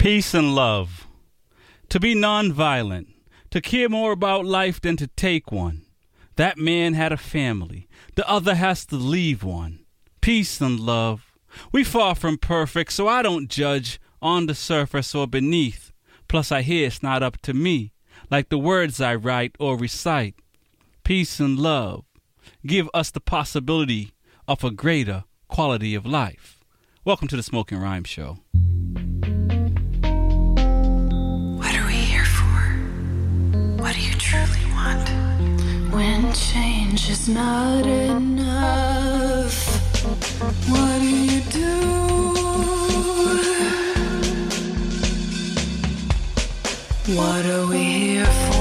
Peace and love. To be nonviolent. To care more about life than to take one. That man had a family. The other has to leave one. Peace and love. We far from perfect, so I don't judge on the surface or beneath. Plus, I hear it's not up to me, like the words I write or recite. Peace and love give us the possibility of a greater quality of life. Welcome to the Smoking Rhyme Show. Truly want? When change is not enough, what do you do? What are we here for?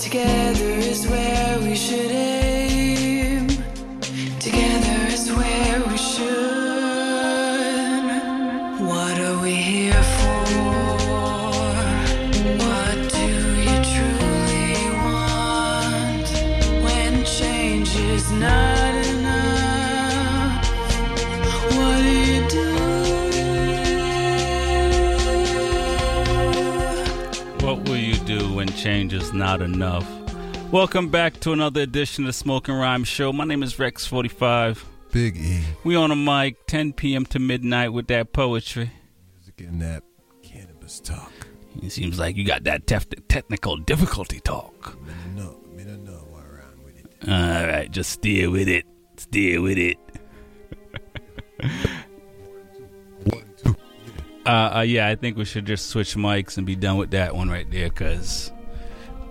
Together is where we should change is not enough, what do you do? What will you do when change is not enough? Welcome back to another edition of the Smoking Rhyme Show. My name is Rex45. Big E. We on a mic 10 p.m. to midnight with that poetry. Getting that cannabis talk. It seems like you got that tef- technical difficulty talk. Mm-hmm. All right, just steer with it. Steer with it. One, two. Uh, uh, yeah, I think we should just switch mics and be done with that one right there because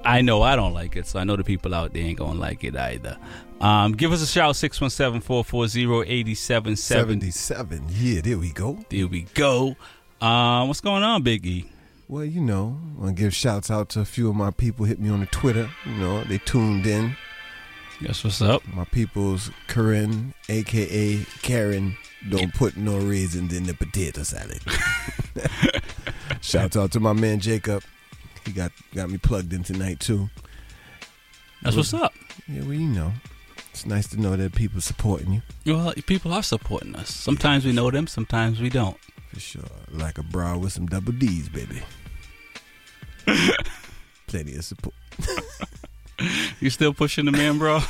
I know I don't like it, so I know the people out there ain't gonna like it either. Um, give us a shout 617 440 8770. 77. Yeah, there we go. There we go. Uh, what's going on, Big E? Well, you know, I want to give shouts out to a few of my people hit me on the Twitter. You know, they tuned in. Guess what's up? My people's Corinne, aka Karen, don't put no raisins in the potato salad. Shout out to my man Jacob. He got got me plugged in tonight too. That's what's up. Yeah, well, you know, it's nice to know that people supporting you Well, people are supporting us. Sometimes we know them, sometimes we don't. for sure. Like a bra with some double D's, baby. Plenty of support. You still pushing the man, bro?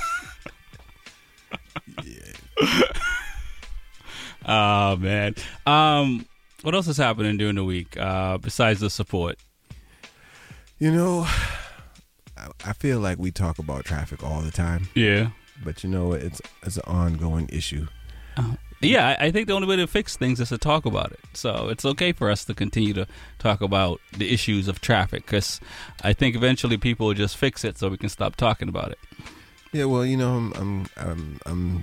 Yeah. Oh man. Um, what else is happening during the week uh, besides the support? You know, I, I feel like we talk about traffic all the time, Yeah. but you know? It's it's an ongoing issue. Yeah, I I think the only way to fix things is to talk about it. So it's okay for us to continue to talk about the issues of traffic because I think eventually people will just fix it so we can stop talking about it. Yeah, well, you know, I'm I'm I'm, I'm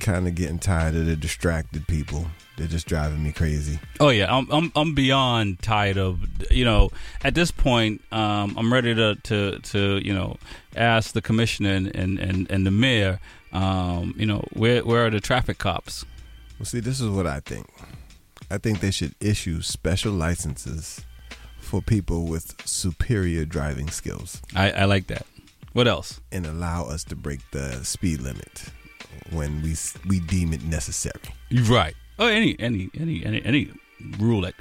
kind of getting tired of the distracted people. They're just driving me crazy. Oh yeah, I'm I'm I'm beyond tired of you know at this point um, I'm ready to, to to you know ask the commissioner and and, and, and the mayor um, you know where where are the traffic cops? Well, see, this is what I think. I think they should issue special licenses for people with superior driving skills I, I like that. What else? and allow us to break the speed limit when we we deem it necessary. You're right. Oh, any any any any any rule that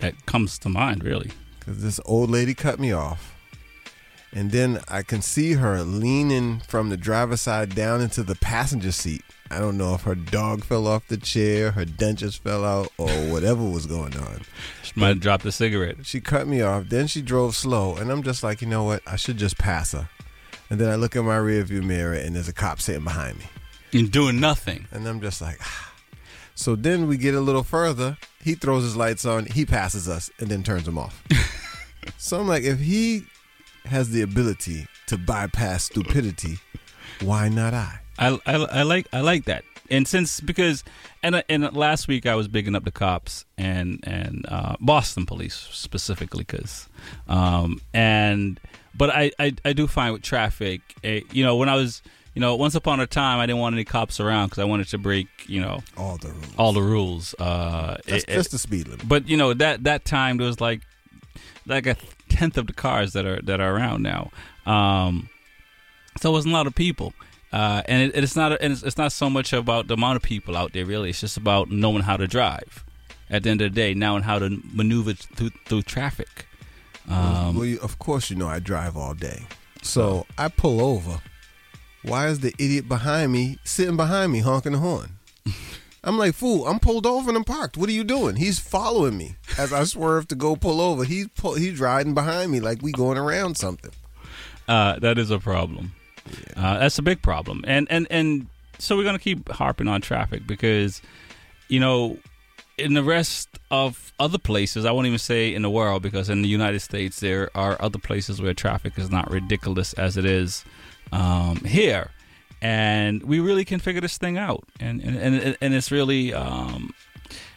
that comes to mind really. Because this old lady cut me off. And then I can see her leaning from the driver's side down into the passenger seat. I don't know if her dog fell off the chair, her dentures fell out, or whatever was going on. She might have dropped a cigarette. She cut me off. Then she drove slow. And I'm just like, you know what? I should just pass her. And then I look in my rearview mirror and there's a cop sitting behind me. And doing nothing. And I'm just like, ah. so then we get a little further. He throws his lights on, he passes us, and then turns them off. so I'm like, if he has the ability to bypass stupidity, why not I? I, I, I like I like that. And since because and and last week I was bigging up the cops and and uh, Boston police specifically because um and but I, I I do find with traffic eh, you know when I was you know once upon a time I didn't want any cops around because I wanted to break you know All the rules. all the rules uh That's it- just the speed limit. but you know that that time there was like like a tenth of the cars that are that are around now. Um, so it wasn't a lot of people, uh, and it, it's not and it's, it's not so much about the amount of people out there. Really, it's just about knowing how to drive. At the end of the day, knowing how to maneuver through through traffic. Um, well, you, of course, you know I drive all day. So I pull over. Why is the idiot behind me sitting behind me honking the horn? I'm like, fool, I'm pulled over and I'm parked. What are you doing? He's following me as I swerve to go pull over. He's pull, he's riding behind me like we going around something. uh, that is a problem. Uh, that's a big problem, and and and so we're gonna keep harping on traffic because, you know, in the rest of other places, I won't even say in the world because in the United States there are other places where traffic is not ridiculous as it is um, here, and we really can figure this thing out, and and and, and it's really. Um,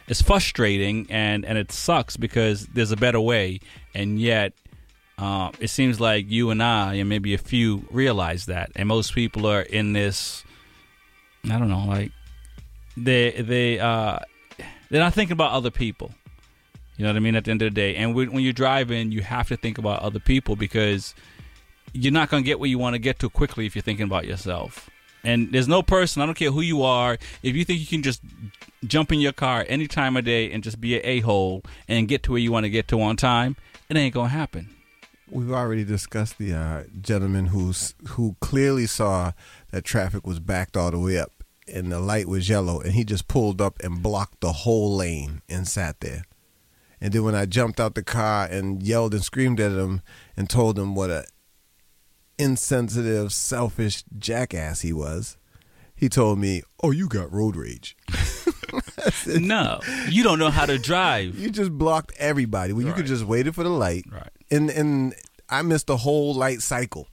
it's frustrating and, and it sucks because there's a better way, and yet uh, it seems like you and I, and maybe a few, realize that, and most people are in this. I don't know, like they they uh, they're not thinking about other people. You know what I mean? At the end of the day, and when you're driving, you have to think about other people because you're not going to get where you want to get to quickly if you're thinking about yourself. And there's no person, I don't care who you are, if you think you can just jump in your car any time of day and just be an a hole and get to where you want to get to on time, it ain't going to happen. We've already discussed the uh, gentleman who's who clearly saw that traffic was backed all the way up and the light was yellow, and he just pulled up and blocked the whole lane and sat there. And then when I jumped out the car and yelled and screamed at him and told him what a insensitive, selfish jackass he was, he told me, "Oh, you got road rage. No, you don't know how to drive. You just blocked everybody when you could just waited for the light." Right. And and I missed the whole light cycle,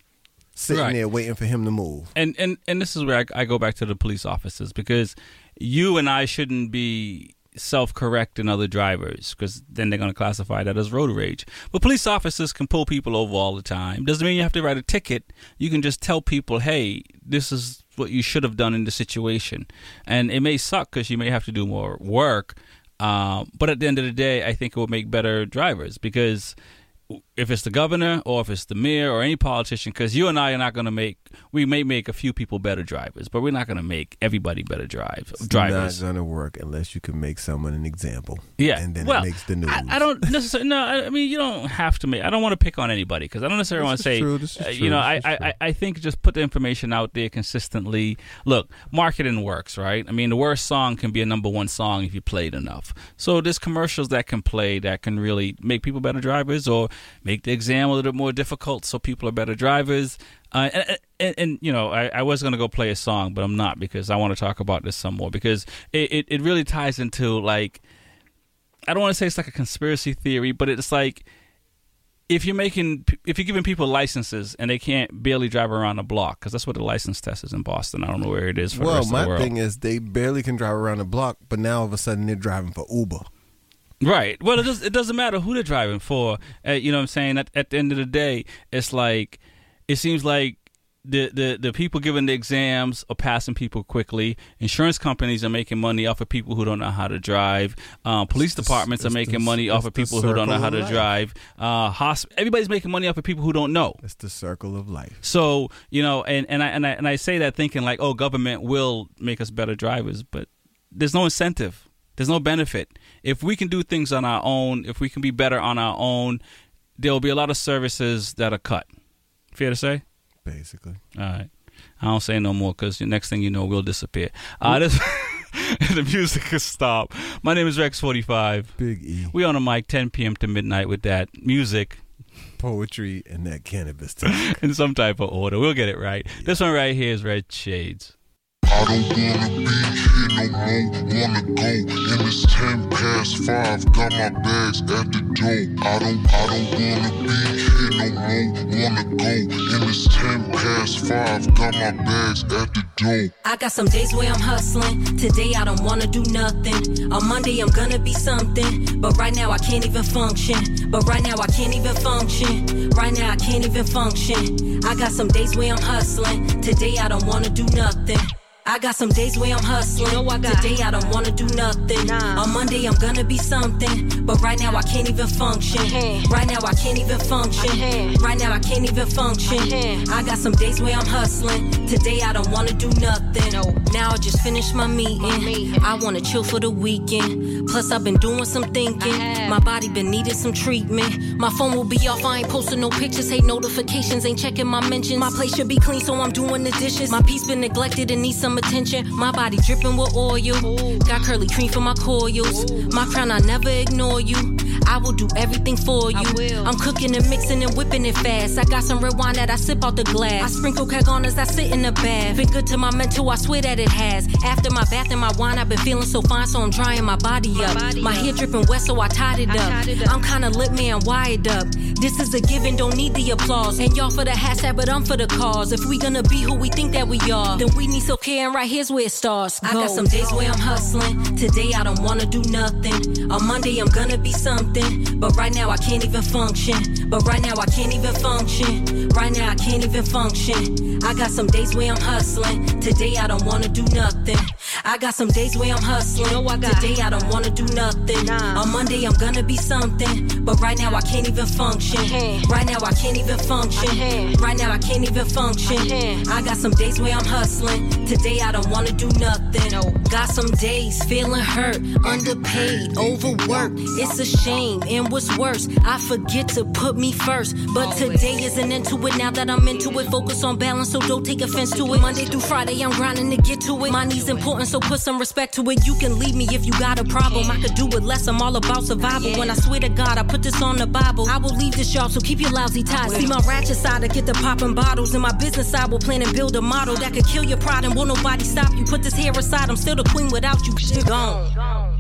sitting Right. there waiting for him to move. And and and this is where I, I go back to the police officers because you and I shouldn't be self-correcting other drivers because then they're going to classify that as road rage. But police officers can pull people over all the time. Doesn't mean you have to write a ticket. You can just tell people, "Hey, this is what you should have done in the situation," and it may suck because you may have to do more work. Uh, but at the end of the day, I think it will make better drivers because if it's the governor or if it's the mayor or any politician, because you and I are not going to make, we may make a few people better drivers, but we're not going to make everybody better drive drivers. Not gonna work unless you can make someone an example. Yeah, and then well, it makes the news. I, I don't necessarily. No, I, I mean you don't have to make. I don't want to pick on anybody because I don't necessarily want to say. true, this is uh, true, you know, I, I. I think just put the information out there consistently. Look, marketing works, right? I mean, the worst song can be a number one song if you play it enough. So there's commercials that can play that can really make people better drivers or make the exam a little bit more difficult so people are better drivers. Uh, and, and, and you know, I, I was going to go play a song, but I'm not because I want to talk about this some more because it, it, it really ties into like I don't want to say it's like a conspiracy theory, but it's like if you're making if you're giving people licenses and they can't barely drive around the block because that's what the license test is in Boston. I don't know where it is for the well, my thing is they barely can drive around the block, but now all of a sudden they're driving for Uber. Right. Well, it, does, it doesn't matter who they're driving for. Uh, you know what I'm saying? At, at the end of the day, it's like, it seems like the, the, the people giving the exams are passing people quickly. Insurance companies are making money off of people who don't know how to drive. Um, police the- departments are it's making the- money off of people who don't know how to life. drive. Uh, hosp- everybody's making money off of people who don't know. It's the circle of life. So you know, and, and I and I and I say that thinking like, oh, government will make us better drivers, but there's no incentive. There's no benefit. If we can do things on our own, if we can be better on our own, there will be a lot of services that are cut. Fair to say. Basically, All right. I don't say no more because the next thing you know, we'll disappear. Uh, this, the music has stopped. My name is Rex45. Big E, We on a mic 10 p.m. to midnight with that music poetry, and that cannabis. talk. in some type of order. We'll get it right. This one right here is Red Shades. I don't wanna be here no more, wanna go. And it's ten past five, got my bags at the door. I don't, I don't wanna be here no more, wanna go. And it's ten past five, got my bags at the door. I got some days where I'm hustling. Today I don't wanna do nothing. On Monday I'm gonna be something. But right now I can't even function. But right now I can't even function. Right now I can't even function. I got some days where I'm hustling. Today I don't wanna do nothing. I got some days where I'm hustling. You know I got- Today I don't wanna do nothing. Nah. On Monday I'm gonna be something. But right now I can't even function. can't. Right now I can't even function. Can't. Right now I can't even function. I. I got some days where I'm hustling. Today I don't wanna do nothing. No. Now I just finished my meeting. My meeting. I wanna chill for the weekend. Plus I've been doing some thinking. My body been needing some treatment. My phone will be off. I ain't posting no pictures. Hate notifications. Ain't checking my mentions. My plate should be clean, so I'm doing the dishes. My piece been neglected and needs some attention. My body dripping with oil. Got curly cream for my coils. My crown, I never ignore you. I will do everything for you. I will. I'm cooking and mixing and whipping it fast. I got some red wine that I sip out the glass. I sprinkle keg on as I sit in the bath. Been good to my mental, I swear that it has. After my bath and my wine, I've been feeling so fine, so I'm drying my body up. body my hair dripping wet, so I tied it I up. tied it up. I'm kinda lit, man, wired up. This is a given, don't need the applause. And y'all for the hashtag, but I'm for the cause. If we gonna be who we think that we are, then we need self care, and right here's where it starts. I got some days where I'm hustling. Today I don't wanna do nothing. On Monday I'm gonna be something. But right now I can't even function. But right now I can't even function. Right now I can't even function. I got some days where I'm hustling. Today I don't wanna do nothing. I got some days where I'm hustling. Know I got- Today I don't wanna do nothing. Nah. On Monday I'm gonna be something. But right now I can't even function. Right now I can't even function. I. Right now I can't even function. I. I got some days where I'm hustling. Today I don't wanna do nothing. No. Got some days feeling hurt, underpaid, overworked. It's a shame. And what's worse, I forget to put me first. But today isn't into it now that I'm into it. Focus on balance, so don't take offense to it. Monday through Friday, I'm grinding to get to it. Money's important, so put some respect to it. You can leave me if you got a problem. I could do it less, I'm all about survival. When I swear to God, I put this on the Bible. I will leave this job, so keep your lousy ties. See my ratchet side, I get the popping bottles. And my business side will plan and build a model that could kill your pride and won't nobody stop you. Put this hair aside, I'm still the queen without you. Shit gone.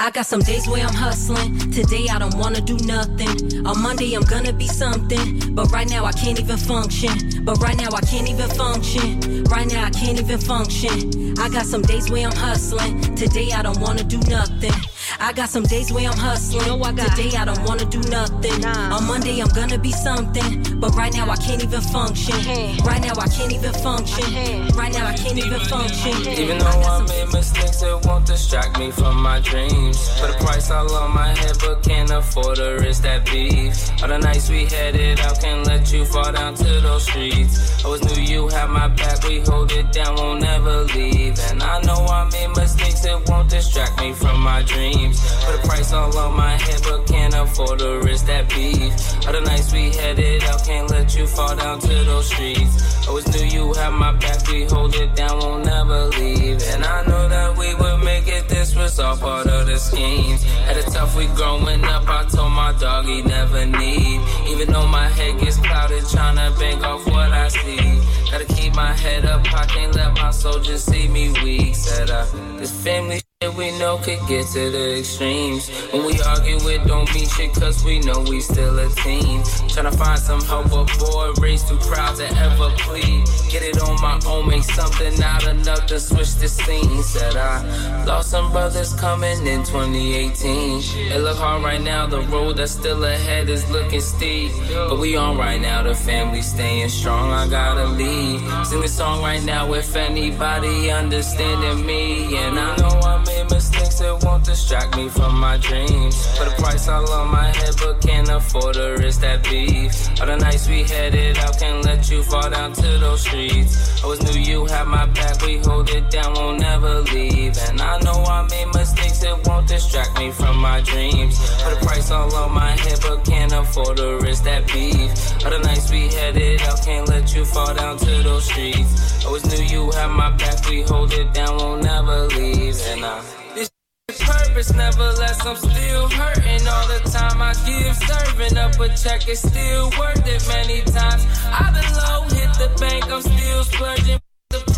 I got some days where I'm hustling. Today I don't wanna do nothing. On Monday I'm gonna be something. But right now I can't even function. But right now I can't even function. Right now I can't even function. I got some days where I'm hustling. Today I don't wanna do nothing. I got some days where I'm hustling. You know I got- Today I don't wanna do nothing. Nah. On Monday I'm gonna be something. But right now I can't even function. can't. Right now I can't even function. can't. Right now I can't even function. Even though I made mistakes, it won't distract me from my dreams. For the price all on my head, but can't afford to risk that beef. All the nights we headed out, can't let you fall down to those streets. I always knew you had my back, we hold it down, won't never leave. And I know I made mistakes, it won't distract me from my dreams. For the price all on my head, but can't afford to risk that beef. The nights we headed out, can't let you fall down to those streets. Always knew you had my back, we hold it down, won't never leave. And I know that we would make it, this was all part of the schemes. Had it tough, we growing up, I told my dog he never need. Even though my head gets clouded, tryna bank off what I see. Gotta keep my head up, I can't let my soldiers see me weak. Said I, this family shit we know could get to the extremes. When we argue, it don't mean shit, cause we know we still a team. Tryna find some help, but boy, raised too proud to ever plead. Get it on my own, make something out of nothing, switch the scene. Said I lost some brothers coming in 2018. It look hard right now, the road that's still ahead is looking steep. But we on right now, the family staying strong, I gotta lead. Sing this song right now if anybody understanding me. And I know I made mistakes, it won't distract me from my dreams. For the price all on my head, but can't afford to risk that beef. All the nights we headed out, can't let you fall down to those streets. I always knew you had my back, we hold it down, won't never leave. And I know I made mistakes, it won't distract me from my dreams. For the price all on my head, but can't afford to risk that beef. All the nights we headed out, can't let you fall down to those streets. Always knew you had my back, we hold it down, won't never leave. And I this purpose, nevertheless, I'm still hurting all the time I give. Serving up a check, it's still worth it many times. I've been low, hit the bank, I'm still splurging.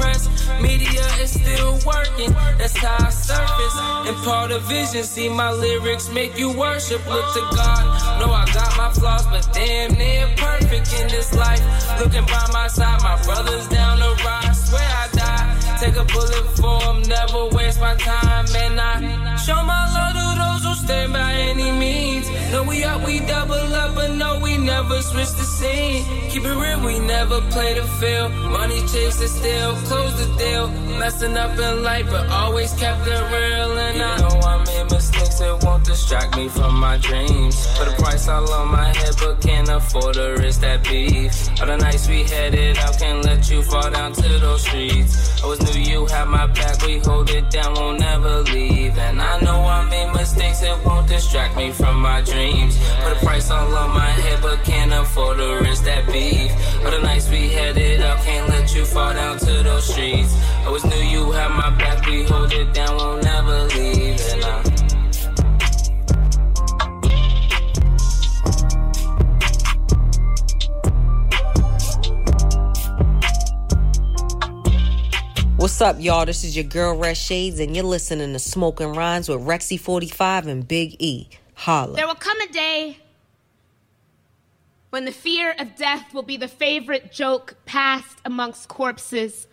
Press. Media is still working, that's how I surface. And part of vision, see my lyrics make you worship. Look to God, know I got my flaws, but damn near perfect in this life. Looking by my side, my brothers down the ride, swear I die. Take a bullet for them, never waste my time, and I show my love to those stand by any means. No, we up, we double up, but no, we never switch the scene. Keep it real, we never play the field. Money chase it still, close the deal. Messing up in life, but always kept it real, and I know I made mistakes that won't distract me from my dreams. Put a price all on my head, but can't afford to risk that beef. All the nights we headed out, can't let you fall down to those streets. Always knew you had my back, we hold it down, won't never leave. And I know I made mistakes that won't distract me from my dreams. Put a price all on my head, but can't afford to risk that beef. All the nights we headed out, can't let you fall down to those streets. Always knew you had my back, we hold it down, won't never leave. And I What's up, y'all? This is your girl Red Shades, and you're listening to Smoking Rhymes with Rexy45 and Big E. Holla. There will come a day when the fear of death will be the favorite joke passed amongst corpses,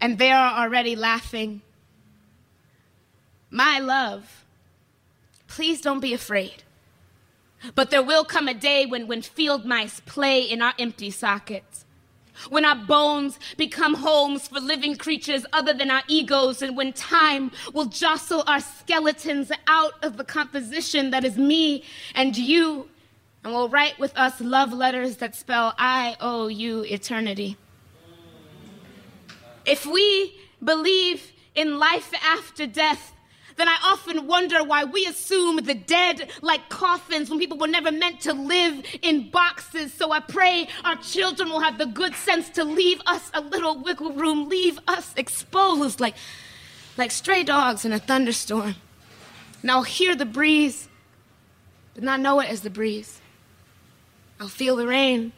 and they are already laughing. My love, please don't be afraid. But there will come a day when, when field mice play in our empty sockets. When our bones become homes for living creatures other than our egos, and when time will jostle our skeletons out of the composition that is me and you, and will write with us love letters that spell I owe you eternity. If we believe in life after death, then I often wonder why we assume the dead like coffins when people were never meant to live in boxes. So I pray our children will have the good sense to leave us a little wiggle room, leave us exposed like, like stray dogs in a thunderstorm. And I'll hear the breeze, but not know it as the breeze. I'll feel the rain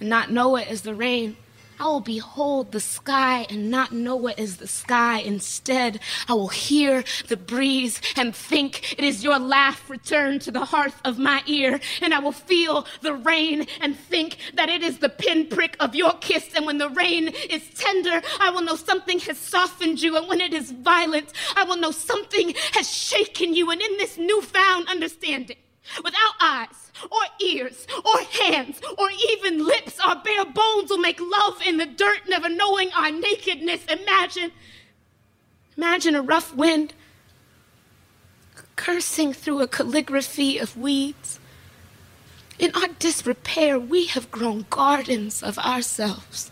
and not know it as the rain. I will behold the sky and not know it as the sky. Instead, I will hear the breeze and think it is your laugh returned to the hearth of my ear. And I will feel the rain and think that it is the pinprick of your kiss. And when the rain is tender, I will know something has softened you. And when it is violent, I will know something has shaken you. And in this newfound understanding, without eyes, or ears, or hands, or even lips. Our bare bones will make love in the dirt, never knowing our nakedness. Imagine, imagine a rough wind cursing through a calligraphy of weeds. In our disrepair, we have grown gardens of ourselves,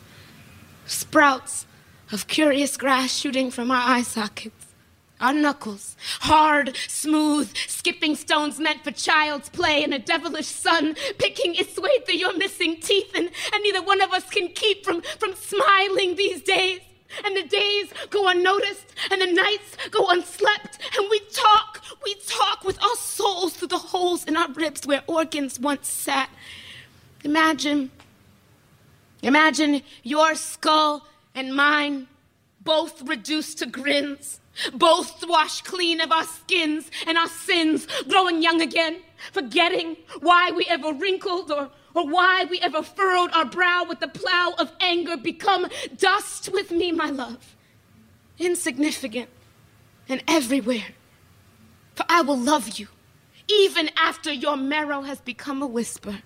sprouts of curious grass shooting from our eye sockets. Our knuckles, hard, smooth, skipping stones meant for child's play, and a devilish sun picking its way through your missing teeth, and, and neither one of us can keep from, from smiling these days. And the days go unnoticed, and the nights go unslept, and we talk, we talk with our souls through the holes in our ribs where organs once sat. Imagine, imagine your skull and mine both reduced to grins both washed clean of our skins and our sins, growing young again, forgetting why we ever wrinkled or, or why we ever furrowed our brow with the plow of anger, become dust with me, my love, insignificant and everywhere. For I will love you, even after your marrow has become a whisper.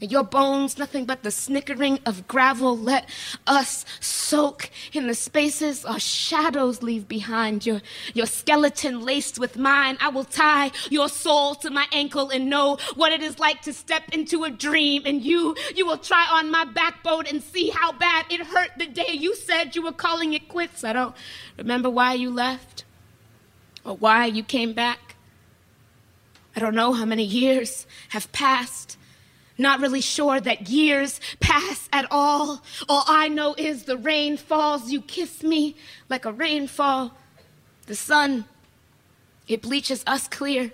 Your bones, nothing but the snickering of gravel. Let us soak in the spaces our shadows leave behind. Your, your skeleton laced with mine. I will tie your soul to my ankle and know what it is like to step into a dream. And you, you will try on my backbone and see how bad it hurt the day you said you were calling it quits. I don't remember why you left or why you came back. I don't know how many years have passed not really sure that years pass at all. All I know is the rain falls, you kiss me like a rainfall. The sun, it bleaches us clear,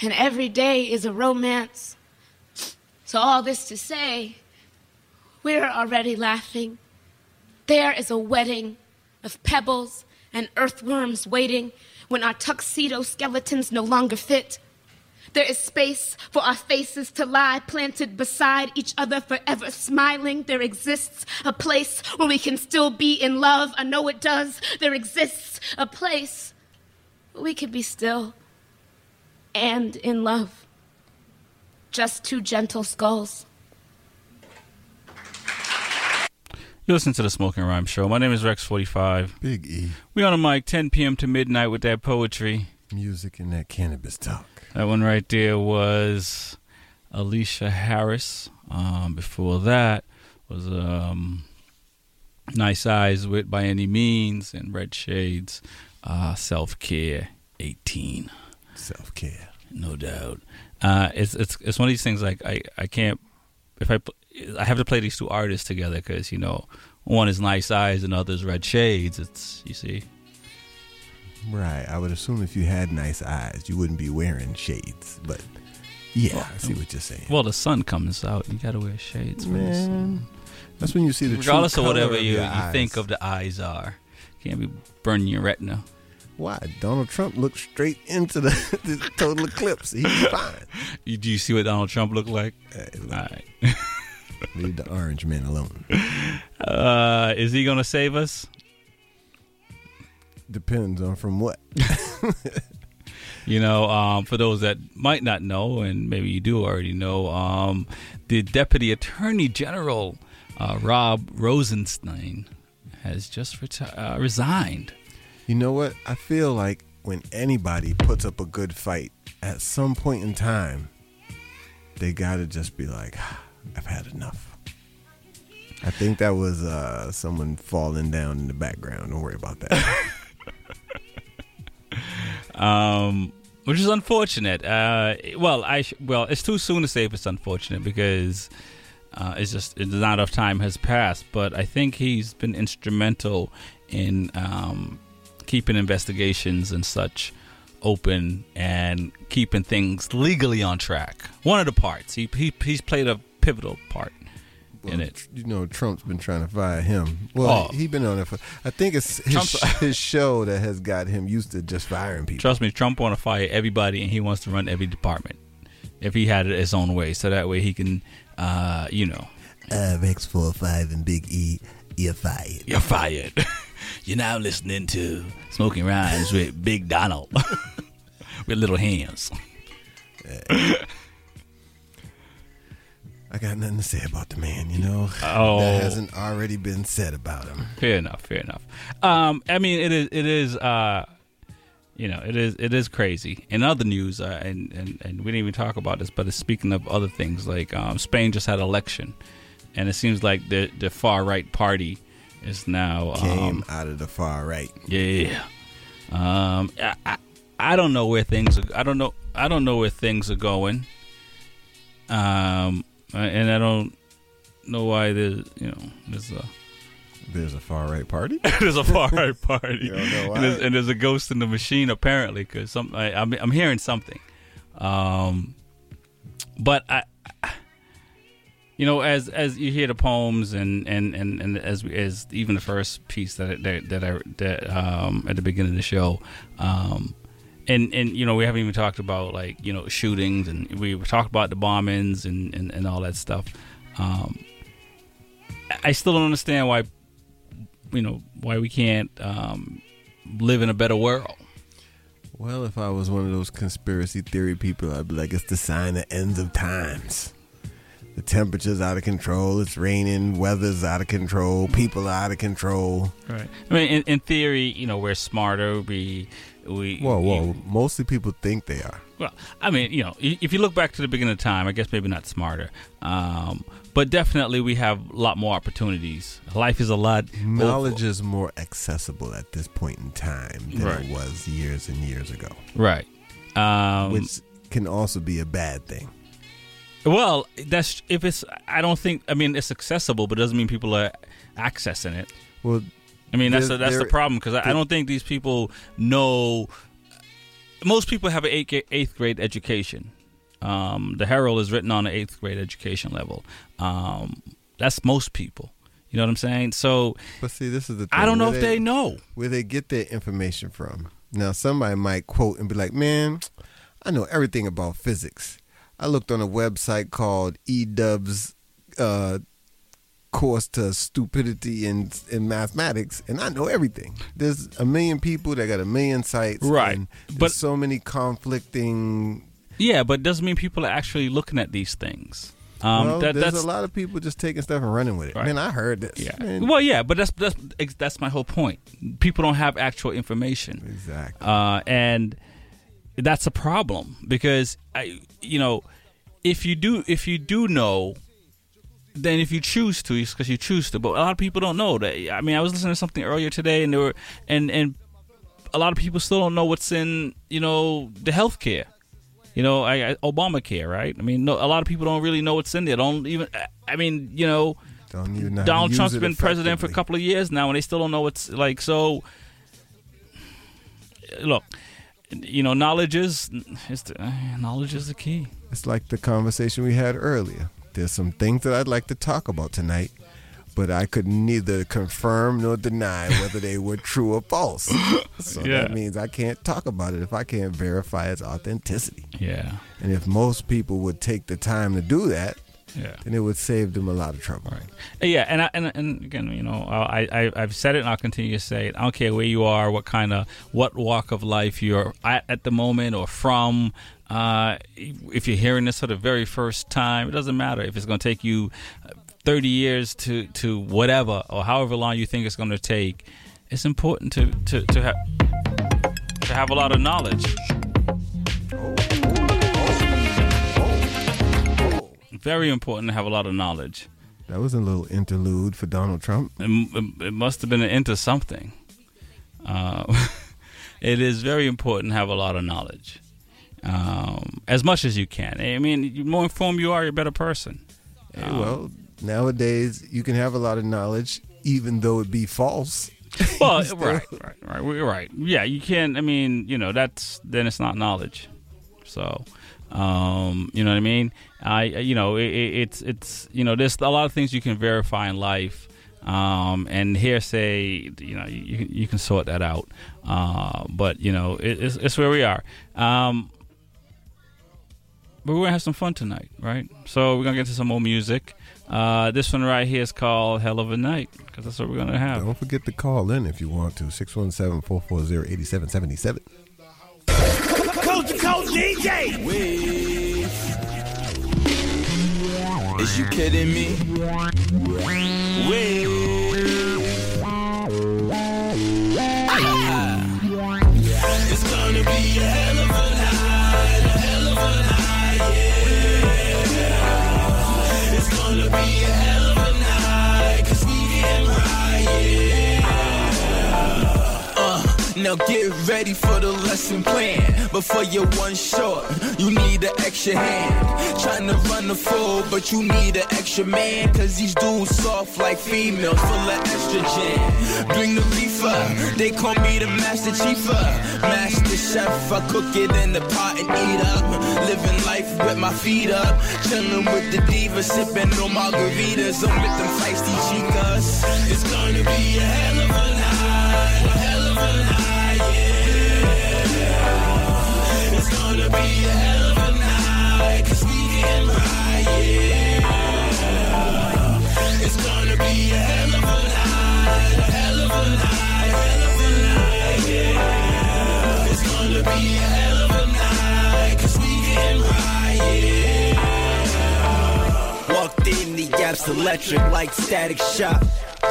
and every day is a romance. So, all this to say, we're already laughing. there is a wedding of pebbles and earthworms waiting when our tuxedo skeletons no longer fit. There is space for our faces to lie planted beside each other, forever smiling. There exists a place where we can still be in love. I know it does. There exists a place where we can be still and in love. Just two gentle skulls. You listen to the Smoking Rhyme Show. My name is Rex45. Big E. We on the mic 10 p.m. to midnight with that poetry. Music and that cannabis talk. That one right there was Alicia Harris. Um, before that was um, Nice Eyes with By Any Means and Red Shades, uh, Self Care 18. Self care. No doubt. Uh, it's it's it's one of these things like I, I can't if I I have to play these two artists together because you know one is Nice Eyes and the other is Red Shades. It's you see. Right. I would assume if you had nice eyes, you wouldn't be wearing shades. But yeah, I see what you're saying. Well, the sun comes out. You gotta wear shades. for the sun. Man, that's when you see the regardless of whatever you, your you eyes. think of the eyes are. Can't be burning your retina. Why? Donald Trump looked straight into the, the total eclipse. He's fine. You, do you see what Donald Trump looked like? Hey, look, All right. leave the orange man alone. Uh, is he gonna save us? Depends on from what. You know, um, for those that might not know, and maybe you do already know, um, the Deputy Attorney General uh, Rod Rosenstein has just reti- uh, resigned. You know what? I feel like when anybody puts up a good fight, at some point in time, they gotta just be like, "Ah, I've had enough. I think that was uh, someone falling down in the background. Don't worry about that. um, which is unfortunate. Uh, well, I sh- well, it's too soon to say if it's unfortunate because uh, it's just it's not enough time has passed. But I think he's been instrumental in um, keeping investigations and such open and keeping things legally on track. One of the parts he, he he's played a pivotal part in it. You know, Trump's been trying to fire him. Well, Oh. he been on it for. I think it's his, his show that has got him used to just firing people. Trust me, Trump want to fire everybody, and he wants to run every department if he had it his own way, so that way he can, uh, you know, Uh, Rex four five and Big E, you're fired. You're fired. You're now listening to Smoking Rhymes with Big Donald with little hands. I got nothing to say about the man. You know, Oh. that hasn't already been said about him. Fair enough. Fair enough. Um, I mean, it is. It is. Uh, you know, it is. It is crazy. In other news, uh, and, and and we didn't even talk about this, but it's speaking of other things, like um, Spain just had an election, and it seems like the the far right party is now Came um, out of the far right. Yeah. Um, I, I, I don't know where things are. I don't know. I don't know where things are going. Um, and I don't know why there's you know there's a There's a far right party. there's a far right party You don't know and, there's, and there's a ghost in the machine apparently because some I, I'm I'm hearing something. Um, but I. You know, as as you hear the poems and and and, and as as even the first piece that that that I that um at the beginning of the show, um, and and you know we haven't even talked about like you know shootings and we talked about the bombings and and, and all that stuff. Um, I- I still don't understand why, you know, why we can't um, live in a better world. Well, if I was one of those conspiracy theory people, I'd be like, it's the sign of ends of times. The temperature's out of control. It's raining. Weather's out of control. People are out of control. Right. I mean, in, in theory, you know, we're smarter. We we Whoa, whoa. Mostly people think they are. Well, I mean, you know, if you look back to the beginning of time, I guess maybe not smarter, um, but definitely we have a lot more opportunities. Life is a lot. Knowledge is more accessible at this point in time than Right. it was years and years ago, right. Um, which can also be a bad thing. well, that's if it's. I don't think. I mean, it's accessible, but it doesn't mean people are accessing it. Well, I mean, that's the, that's the problem because I, I don't think these people know. Most people have an eighth, eighth grade education. Um, the Herald is written on an eighth grade education level. Um, that's most people. You know what I'm saying? So But see, this is the thing. I don't know where if they know. where they get their information from. Now, somebody might quote and be like, "Man, I know everything about physics. I looked on a website called eDub's uh, course to stupidity in in mathematics, and I know everything. There's a million people that got a million sites, Right. and there's But- so many conflicting. Yeah, but it doesn't mean people are actually looking at these things. Um, well, that, there's a lot of people just taking stuff and running with it. Right. Man, I heard this. yeah. Man, Well, yeah, but that's that's that's my whole point. People don't have actual information. exactly. uh, and that's a problem because I, you know, if you do if you do know, then if you choose to, it's because you choose to. But a lot of people don't know that. I mean, I was listening to something earlier today, and there were and and a lot of people still don't know what's in you know the healthcare. You know, I, I, Obamacare, right? I mean, no, a lot of people don't really know what's in there. Don't even. I mean, you know, don't even know Donald Trump's been president for a couple of years now, and they still don't know what's like. So, look, you know, knowledge is is the, knowledge is the key. It's like the conversation we had earlier. There's some things that I'd like to talk about tonight, but I could neither confirm nor deny whether they were true or false. So Yeah. that means I can't talk about it if I can't verify its authenticity. Yeah, And if most people would take the time to do that, yeah. then it would save them a lot of trouble. Right. Uh, Yeah, and I, and and again, you know, I, I I've said it, and I'll continue to say it. I don't care where you are, what kind of what walk of life you're at at the moment or from. Uh, if you're hearing this for the very first time, it doesn't matter if it's going to take you uh, 30 years to to whatever or however long you think it's going to take. It's important to to to have to have a lot of knowledge. Very important to have a lot of knowledge. That was a little interlude for Donald Trump. It, it- it must have been an into something. Uh, it is very important to have a lot of knowledge, um, as much as you can. I mean, the more informed you are, you're a better person. Hey, Um, well, nowadays you can have a lot of knowledge even though it be false. Well, right, right, right, right. Yeah, you can't. I mean, you know, that's then it's not knowledge. So, um, you know what I mean? I, you know, it, it, it's it's you know, there's a lot of things you can verify in life. Um, and hearsay, you know, you, you can sort that out. Uh, but you know, it, it's, it's where we are. Um, but we're gonna have some fun tonight, right? So we're gonna get to some more music. Uh, this one right here is called "Hell of a Night" because that's what we're gonna have. Don't forget to call in if you want to. 617 440 8777. Coast to coast DJ. Is you kidding me? Wait. Now get ready for the lesson plan. Before you're one short, you need an extra hand. Trying to run the full, but you need an extra man. Cause these dudes soft like females, full of estrogen. Bring the reefer, they call me the master chiefer. Master chef, I cook it in the pot and eat up. Living life with my feet up. Chilling with the divas, sipping on margaritas. I'm with them feisty chicas. It's gonna be a hell of a Walked in, the electric like static shock.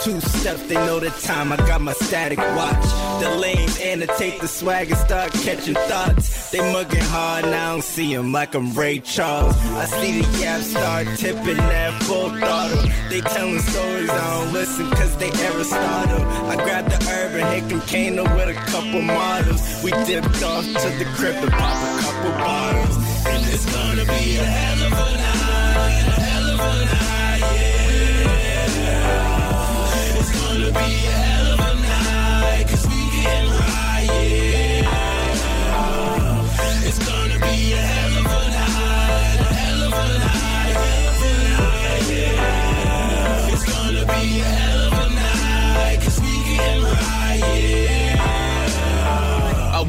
Two steps, they know the time. I got my static watch. The lanes annotate the swag and start catching thoughts. They mugging hard, and I don't see 'em like I'm Ray Charles. I see the yaps start tipping that full throttle. They telling stories, I don't listen cause they Aristotle. I grabbed the urban Hickam Kano with a couple models. We dipped off to the crib to pop a couple bottles. And it's gonna be a hell of a night, a hell of a night,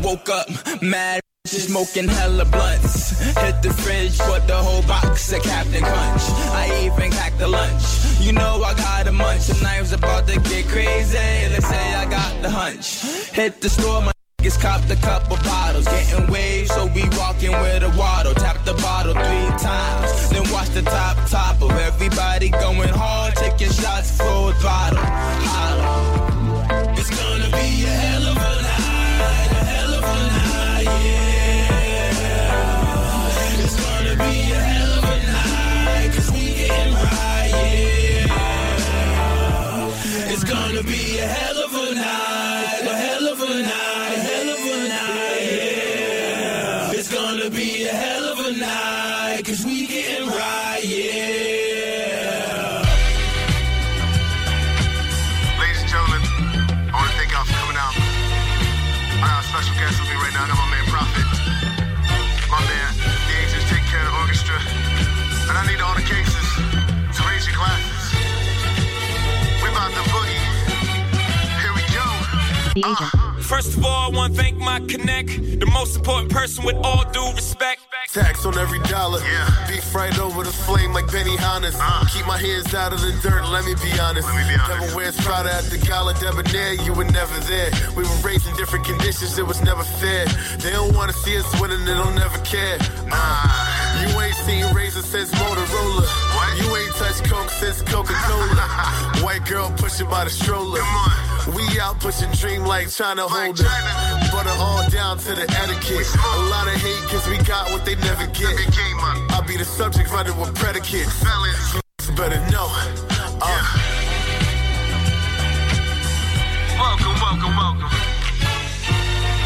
woke up mad. Smoking hella blunts. Hit the fridge, put the whole box of Captain Crunch. I even packed the lunch. You know I got a munch. I was about to get crazy. Let's say I got the hunch. Hit the store, my niggas copped a couple bottles. Getting waves, so we walking with a waddle. Tap the bottle three times. Then watch the top top of everybody going hard. Taking shots full throttle. Holla. The agent. First of all, I want to thank my connect, the most important person with all due respect. Tax on every dollar. Yeah. Beef right over the flame like Benihana's. Uh. Keep my hands out of the dirt, let me be honest. Let me be honest. Never wears Prada at the gala debonair, you were never there. We were raised in different conditions, it was never fair. They don't wanna see us winning, they don't never care. Nah. You ain't seen Razr since Motorola. What? You ain't touched Coke since Coca-Cola. White girl pushing by the stroller. We out pushing dream like trying to hold her. Butter all down to the etiquette. A lot of hate cause we got what they never get. I'll be the subject running with predicates. You better know. Uh. Welcome, welcome, welcome.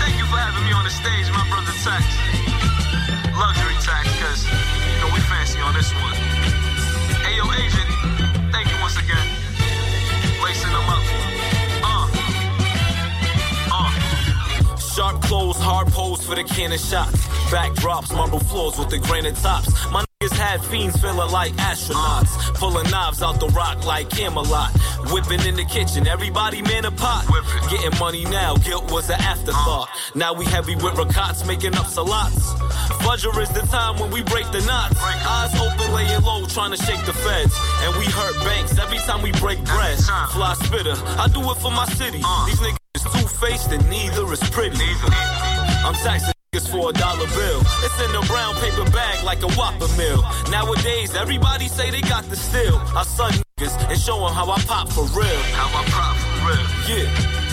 Thank you for having me on the stage, my brother Tax. Luxury Tax, cause you know we fancy on this one. Uh. Uh. Sharp clothes, hard pose for the cannon shots. Backdrops, marble floors with the granite tops. My had fiends feeling like astronauts. Pulling knives out the rock like Camelot. Whipping in the kitchen, everybody man a pot. Getting money now, guilt was an afterthought. Now we heavy with ricots, making up salats. Fudger is the time when we break the knots. Eyes open, laying low, trying to shake the feds. And we hurt banks every time we break bread. Fly spitter, I do it for my city. These niggas is two-faced and neither is pretty. I'm taxing for a dollar bill. It's in a brown paper bag like a Whopper meal. Nowadays, everybody say they got the steal. I son niggas and show 'em how I pop for real. How I pop for real. Yeah.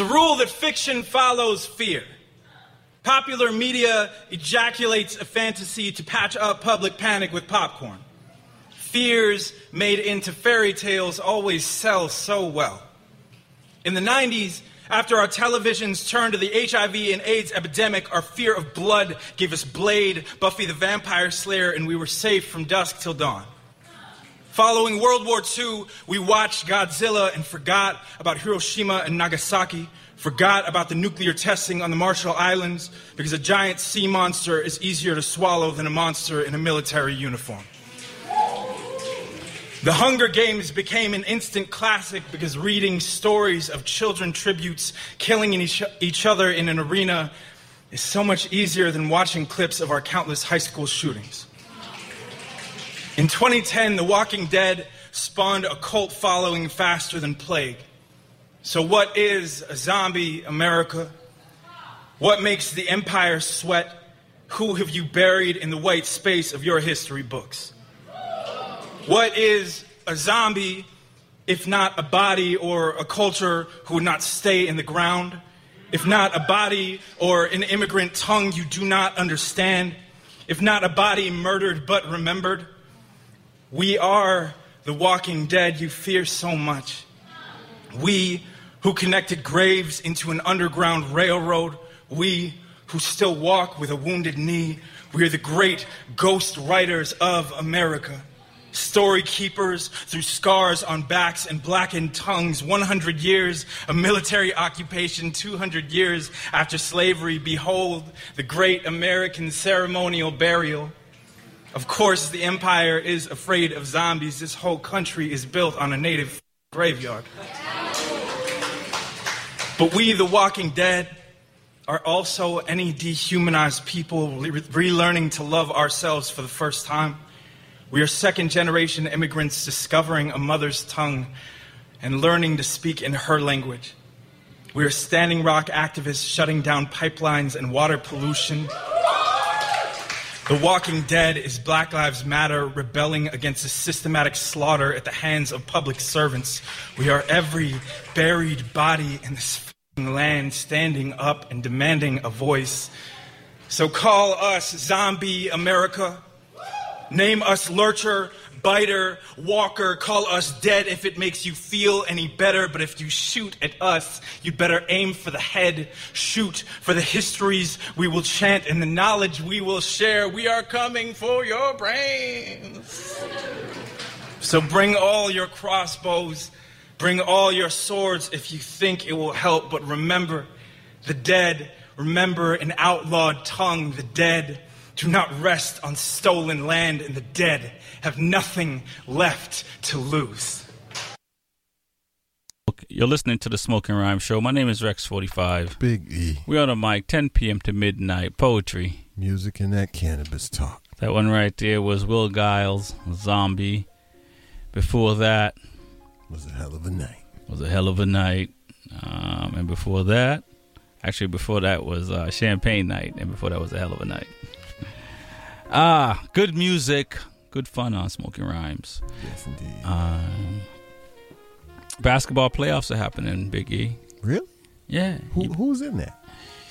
A rule that fiction follows fear. Popular media ejaculates a fantasy to patch up public panic with popcorn. Fears made into fairy tales always sell so well. In the 90s, after our televisions turned to the HIV and AIDS epidemic, our fear of blood gave us Blade, Buffy the Vampire Slayer, and we were safe from dusk till dawn. Following World War II, we watched Godzilla and forgot about Hiroshima and Nagasaki, forgot about the nuclear testing on the Marshall Islands, because a giant sea monster is easier to swallow than a monster in a military uniform. The Hunger Games became an instant classic because reading stories of children tributes killing each, each other in an arena is so much easier than watching clips of our countless high school shootings. In 2010, The Walking Dead spawned a cult following faster than plague. So, what is a zombie America? What makes the empire sweat? Who have you buried in the white space of your history books? What is a zombie if not a body or a culture who would not stay in the ground? If not a body or an immigrant tongue you do not understand? If not a body murdered but remembered? We are the walking dead you fear so much. We who connected graves into an underground railroad We who still walk with a wounded knee, we are the great ghost writers of America. Story keepers through scars on backs and blackened tongues. 100 years of military occupation, 200 years after slavery. Behold the great American ceremonial burial. Of course, the empire is afraid of zombies. This whole country is built on a native graveyard. But we, the walking dead, are also any dehumanized people re- relearning to love ourselves for the first time. We are second generation immigrants discovering a mother's tongue and learning to speak in her language. We are Standing Rock activists shutting down pipelines and water pollution. The Walking Dead is Black Lives Matter rebelling against the systematic slaughter at the hands of public servants. We are every buried body in this land standing up and demanding a voice. So call us Zombie America. Name us Lurcher, Biter, Walker. Call us dead if it makes you feel any better. But if you shoot at us, you'd better aim for the head. Shoot for the histories we will chant and the knowledge we will share. We are coming for your brains. So bring all your crossbows, bring all your swords if you think it will help. But remember the dead, remember an outlawed tongue, the dead. Do not rest on stolen land, and the dead have nothing left to lose. You're listening to the Smoking Rhyme Show. My name is Rex45. Big E. We're on the mic, 10 p.m. to midnight. Poetry. Music and that cannabis talk. That one right there was Will Giles, Zombie. Before that Was a hell of a night. was a hell of a night. Um, and before that, actually, before that was uh, Champagne Night. And before that was a hell of a night. Ah, good music, good fun on Smoking Rhymes. Yes, indeed. Um, basketball playoffs are happening, Big E. Really? Yeah. Who, who's in that?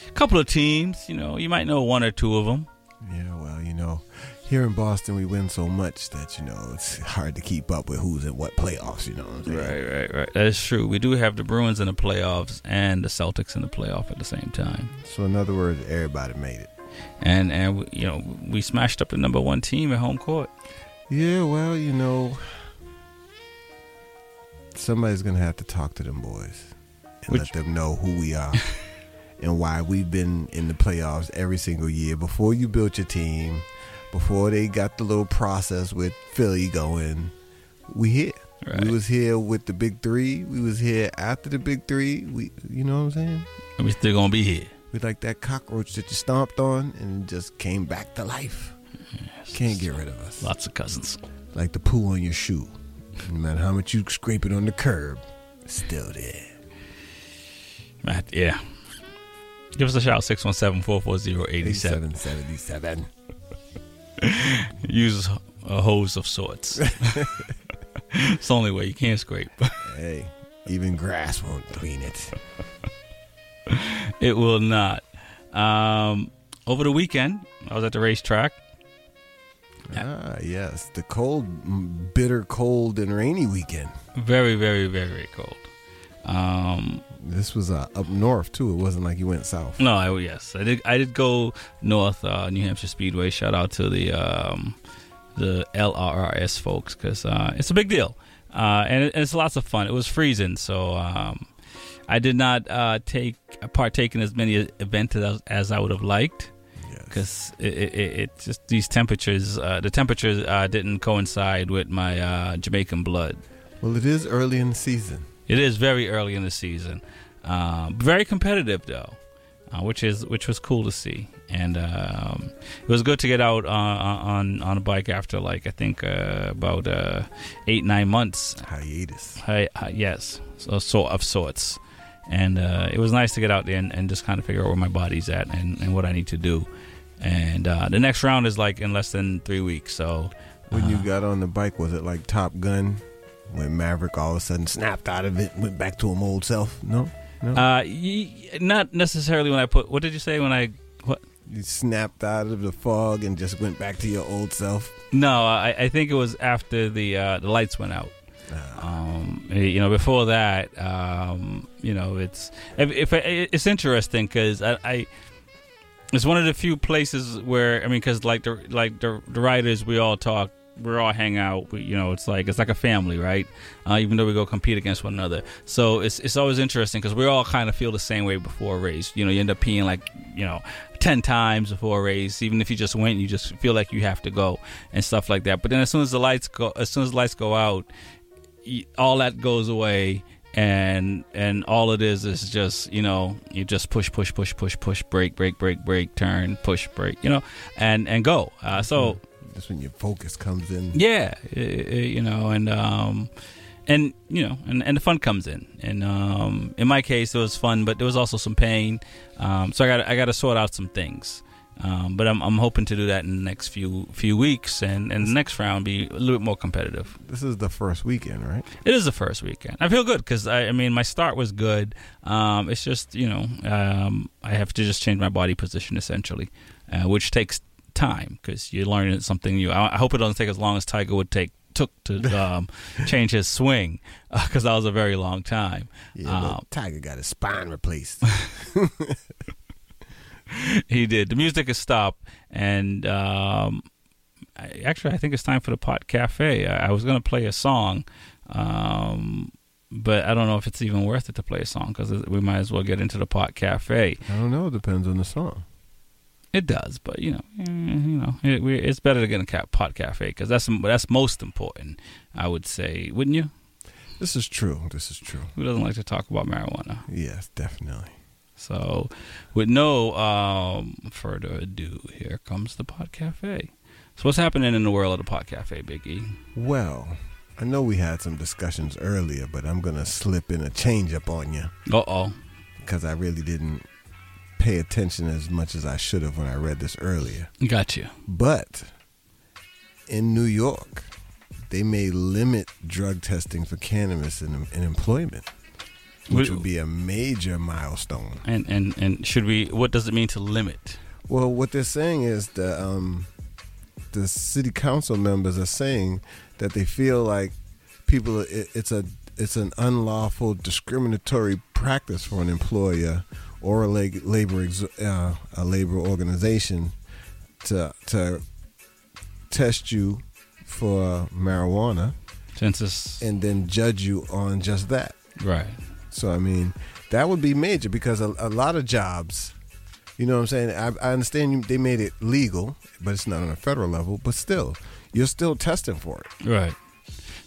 A couple of teams, you know, you might know one or two of them. Yeah, well, you know, here in Boston, we win so much that, you know, it's hard to keep up with who's in what playoffs, you know what I'm saying? Right, right, right. That's true. We do have the Bruins in the playoffs and the Celtics in the playoff at the same time. So, in other words, everybody made it. And and you know we smashed up the number one team at home court. Yeah, well, you know, somebody's going to have to talk to them boys and Which- let them know who we are and why we've been in the playoffs every single year. Before you built your team, before they got the little process with Philly going, we here. Right. We was here with the big three. We was here after the big three. We, you know what I'm saying? And we still gonna be here. We like that cockroach that you stomped on and just came back to life. Can't get rid of us. Lots of cousins. Like the poo on your shoe. No matter how much you scrape it on the curb, it's still there. Matt, yeah. Give us a shout 617-440-87. 8777. Use a hose of sorts. it's the only way you can't scrape. Hey, even grass won't clean it. it will not. Um, over the weekend, I was at the racetrack. Ah, yes. The cold, bitter, cold, and rainy weekend. Very, very, very, very cold. Um, This was uh, up north, too. It wasn't like you went south. No, I, yes, I did. I did go north, uh, New Hampshire Speedway. Shout out to the um, the LRRS folks because uh, it's a big deal, uh, and it, it's lots of fun. It was freezing, so um, I did not uh, take partake in as many events as, as I would have liked. Because it, it, it, it just these temperatures, uh, the temperatures uh, didn't coincide with my uh, Jamaican blood. Well, it is early in the season. It is very early in the season, um, very competitive though, uh, which is which was cool to see, and um, it was good to get out uh, on on a bike after like I think uh, about uh, eight nine months. Hiatus. Hi, hi, yes, so sort of sorts, and uh, it was nice to get out there and, and just kind of figure out where my body's at and, and what I need to do, and uh, the next round is like in less than three weeks, so. When you uh, got on the bike, was it like Top Gun? When Maverick all of a sudden snapped out of it went back to him old self? No? No? Uh, y- not necessarily when I put. What did you say when I? What? You snapped out of the fog and just went back to your old self? No, I, I think it was after the uh, the lights went out. Um, you know, before that, um, you know, it's if, if it's interesting because I, I It's one of the few places where I mean, because like the like the, the writers, we all talk, we all hang out. We, you know, it's like it's like a family, right? Uh, even though we go compete against one another, so it's it's always interesting because we all kind of feel the same way before a race. You know, you end up peeing like you know ten times before a race. Even if you just went, you just feel like you have to go and stuff like that. But then as soon as the lights go, as soon as the lights go out, all that goes away and and all it is is just you know you just push push push push push brake brake brake brake turn push brake you know and and go. Uh, so That's when your focus comes in. yeah you know and um and you know and, and the fun comes in. And um in my case it was fun but there was also some pain. Um so i got i got to sort out some things um, but I'm, I'm hoping to do that in the next few few weeks and, and the next round be a little bit more competitive. This is the first weekend, right? It is the first weekend. I feel good because I, I mean my start was good. Um, it's just you know um, I have to just change my body position essentially, uh, which takes time because you're learning something new. I, I hope it doesn't take as long as Tiger would take took to um, change his swing because that was a very long time. Yeah, Um, Tiger got his spine replaced. he did. The music has stopped, and um, I, actually, I think it's time for the Pot Cafe. I, I was going to play a song, um, but I don't know if it's even worth it to play a song because we might as well get into the Pot Cafe. I don't know. It depends on the song. It does, but you know, eh, you know, it, we, it's better to get a Pot Cafe because that's that's most important. I would say, wouldn't you? This is true. This is true. Who doesn't like to talk about marijuana? Yes, definitely. So, with no um, further ado, here comes the Pot Cafe. So, what's happening in the world of the Pot Cafe, Big E? Well, I know we had some discussions earlier, but I'm gonna slip in a change up on you. Uh oh. Because I really didn't pay attention as much as I should have when I read this earlier. Got you. But in New York, they may limit drug testing for cannabis in, in employment, which Wh- would be a major milestone. And and and should we? What does it mean to limit? Well, what they're saying is the um, the city council members are saying that they feel like people it, it's a it's an unlawful discriminatory practice for an employer or a labor uh, a labor organization to to test you for marijuana it's and then judge you on just that. right. So I mean, that would be major because a, a lot of jobs, you know what I'm saying. I, I understand you, they made it legal, but it's not on a federal level. But still, you're still testing for it. Right.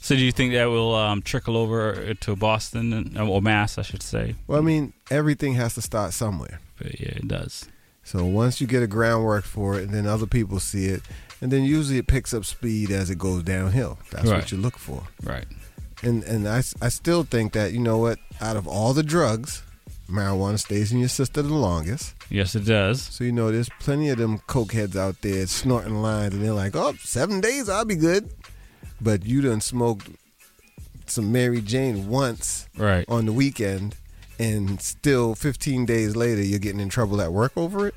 So, do you think that will um, trickle over to Boston or Mass, I should say? Well, I mean, everything has to start somewhere. But yeah, it does. So once you get a groundwork for it, and then other people see it, and then usually it picks up speed as it goes downhill. That's Right. what you look for. Right. And and I, I still think that you know what, out of all the drugs, marijuana stays in your system the longest. Yes, it does. So you know, there's plenty of them coke heads out there snorting lines, and they're like, "Oh, seven days, I'll be good." But you done smoked some Mary Jane once, Right. on the weekend, and still 15 days later, you're getting in trouble at work over it.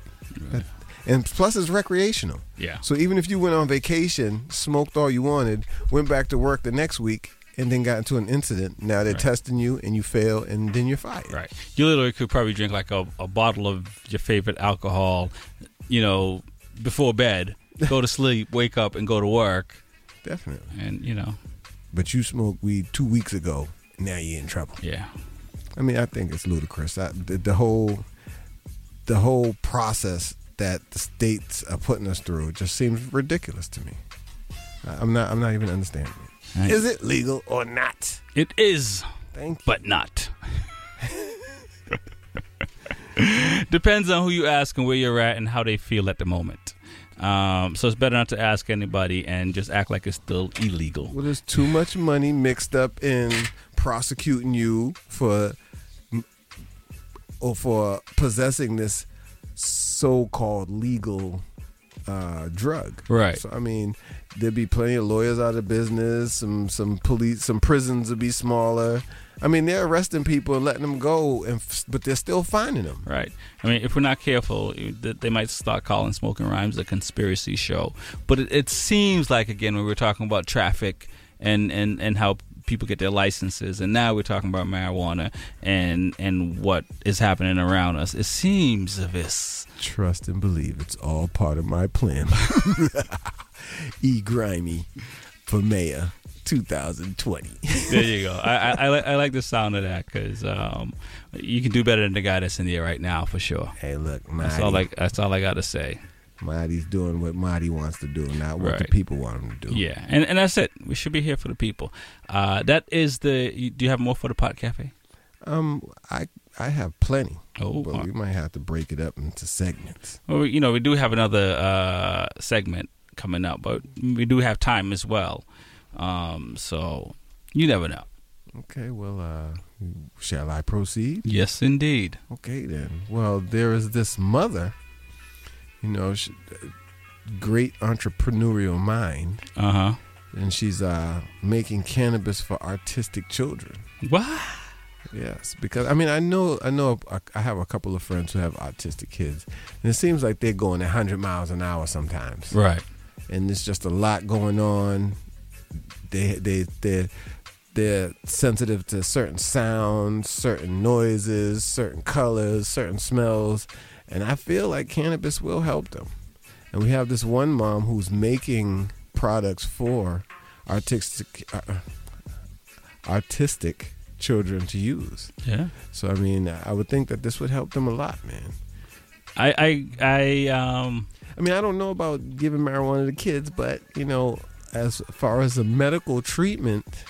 And plus, it's recreational. Yeah. So even if you went on vacation, smoked all you wanted, went back to work the next week, and then got into an incident, now they're Right. testing you, and you fail, and then you're fired. Right. You literally could probably drink like a, a bottle of your favorite alcohol, you know, before bed, go to sleep, wake up, and go to work. Definitely. And, you know, But you smoked weed two weeks ago. Now you're in trouble. yeah. I mean, I think it's ludicrous. I, the, the whole, the whole process that the states are putting us through just seems ridiculous to me. I'm not. I'm not even understanding it. Right. Is it legal or not? It is, Thank you. but not. Depends on who you ask and where you're at and how they feel at the moment. Um, so it's better not to ask anybody and just act like it's still illegal. Well, there's too much money mixed up in prosecuting you for or for possessing this so-called legal uh, drug. Right. So I mean, there'd be plenty of lawyers out of business. Some some police, some prisons would be smaller. I mean, they're arresting people and letting them go, and but they're still finding them. Right. I mean, if we're not careful, they might start calling Smoking Rhymes a conspiracy show. But it, it seems like, again, when we're talking about traffic and, and, and how people get their licenses, and now we're talking about marijuana and and what is happening around us. It seems of this. Trust and believe it's all part of my plan. e grimy for mayor 2020. there you go. I, I, I, I like the sound of that because um, you can do better than the guy that's in there right now for sure. Hey, look, That's all I that's all I got to say. Marty's doing what Marty wants to do, not what the people want him to do. Yeah, and and that's it. We should be here for the people. Uh, that is the. you- Do you have more for the pot cafe? Um, I I have plenty. Oh, but we might have to break it up into segments. Well, you know, we do have another uh, segment coming up, but we do have time as well. Um, so you never know. Okay, well, uh, shall I proceed? Yes, indeed. Okay, then. Well, there is this mother, you know, she, great entrepreneurial mind. Uh huh. And she's uh, making cannabis for artistic children. What? Yes, because I mean I know I know I have a couple of friends who have autistic kids, and it seems like they're going hundred miles an hour sometimes. Right. And there's just a lot going on. They they they they're sensitive to certain sounds, certain noises, certain colors, certain smells, and I feel like cannabis will help them. And we have this one mom who's making products for artistic uh, artistic children to use. Yeah. So I mean, I would think that this would help them a lot, man. I I I um. I mean, I don't know about giving marijuana to kids, but you know, as far as the medical treatment,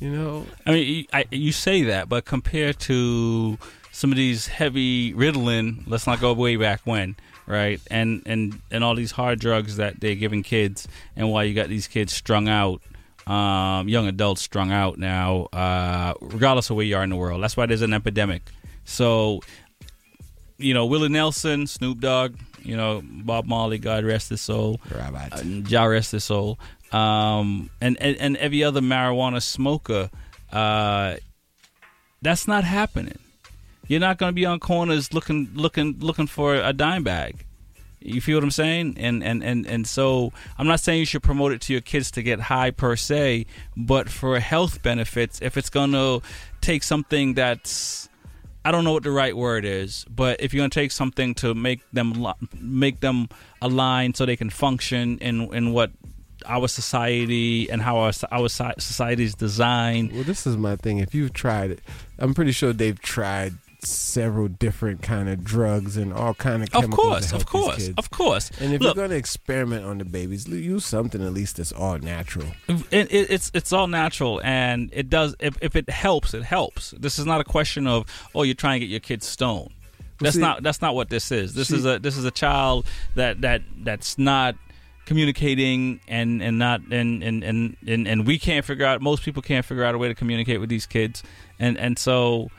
you know, I mean, I, you say that, but compared to some of these heavy Ritalin, let's not go way back when, right? And and and all these hard drugs that they're giving kids, and why you got these kids strung out, um, young adults strung out now, uh, regardless of where you are in the world. That's why there's an epidemic. So, you know, Willie Nelson, Snoop Dogg, you know, Bob Marley, God rest his soul, uh, Jah rest his soul, um, and, and and every other marijuana smoker, uh, that's not happening. You're not going to be on corners looking looking looking for a dime bag. You feel what I'm saying? And and and and so I'm not saying you should promote it to your kids to get high per se, but for health benefits, if it's going to take something that's I don't know what the right word is, but if you're gonna take something to make them make them align so they can function in in what our society and how our our society is designed. well, this is my thing. If you've tried it, I'm pretty sure they've tried several different kind of drugs and all kind of Of chemicals to course, of course, of course. And if Look- you're going to experiment on the babies, use something at least that's all natural. it, it, it's it's all natural and it does if, if it helps it helps. This is not a question of oh you're trying to get your kids stoned. That's see- not that's not what this is. This See- is a this is a child that that that's not communicating and and not and and, and and and we can't figure out most people can't figure out a way to communicate with these kids. And and so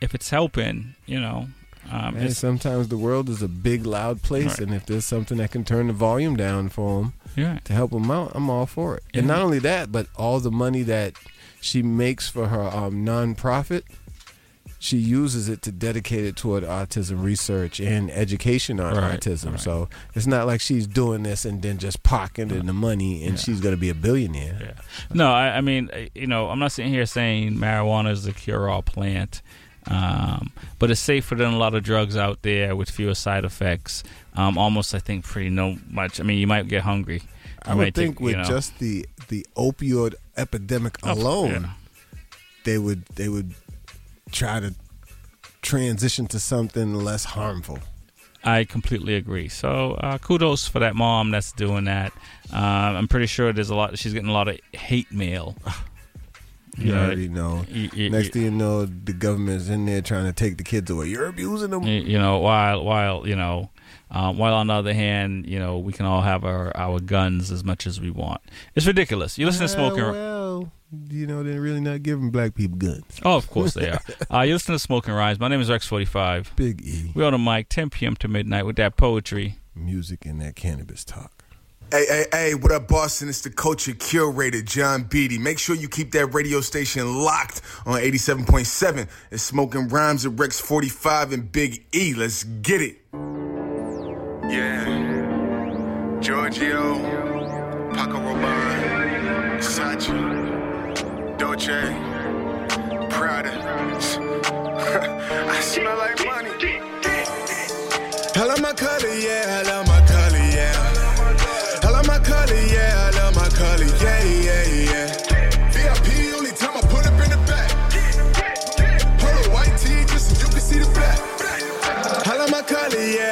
if it's helping you know um, Man, sometimes the world is a big, loud place, Right. and if there's something that can turn the volume down for them Yeah. to help them out, I'm all for it. And not only that, but all the money that she makes for her um, nonprofit, she uses it to dedicate it toward autism research and education on Right, autism. right. So it's not like she's doing this and then just pocketing the money and she's going to be a billionaire. No, I, I mean, you know, I'm not sitting here saying marijuana is the cure-all plant, um, but it's safer than a lot of drugs out there with fewer side effects. Um, almost, I think, pretty no much. I mean, you might get hungry. I would might take- think with you know. just the the opioid epidemic Oh, alone, yeah. they would they would try to transition to something less harmful. I completely agree. So uh, kudos for that mom that's doing that. Um, I'm pretty sure there's a lot. She's getting a lot of hate mail. You already know. Next thing you know, the government's in there trying to take the kids away. You're abusing them. You know while while you know um, while on the other hand you know we can all have our, our guns as much as we want it's ridiculous you listen to smoking Ah, well, you know they're really not giving black people guns. oh of course they are uh, you listen to smoking rhymes my name is rex45 Big E. we on the mic 10 p.m to midnight with that poetry Music and that cannabis talk. Hey, hey, hey, what up, Boston? It's the culture curator, John Beatty. Make sure you keep that radio station locked on 87.7. It's Smoking Rhymes at Rex 45 and Big E. Let's get it. Yeah. Giorgio, Paco Rabanne, Sachi, Dolce Dolce, Prada. I smell like money. I love my color, yeah, I love my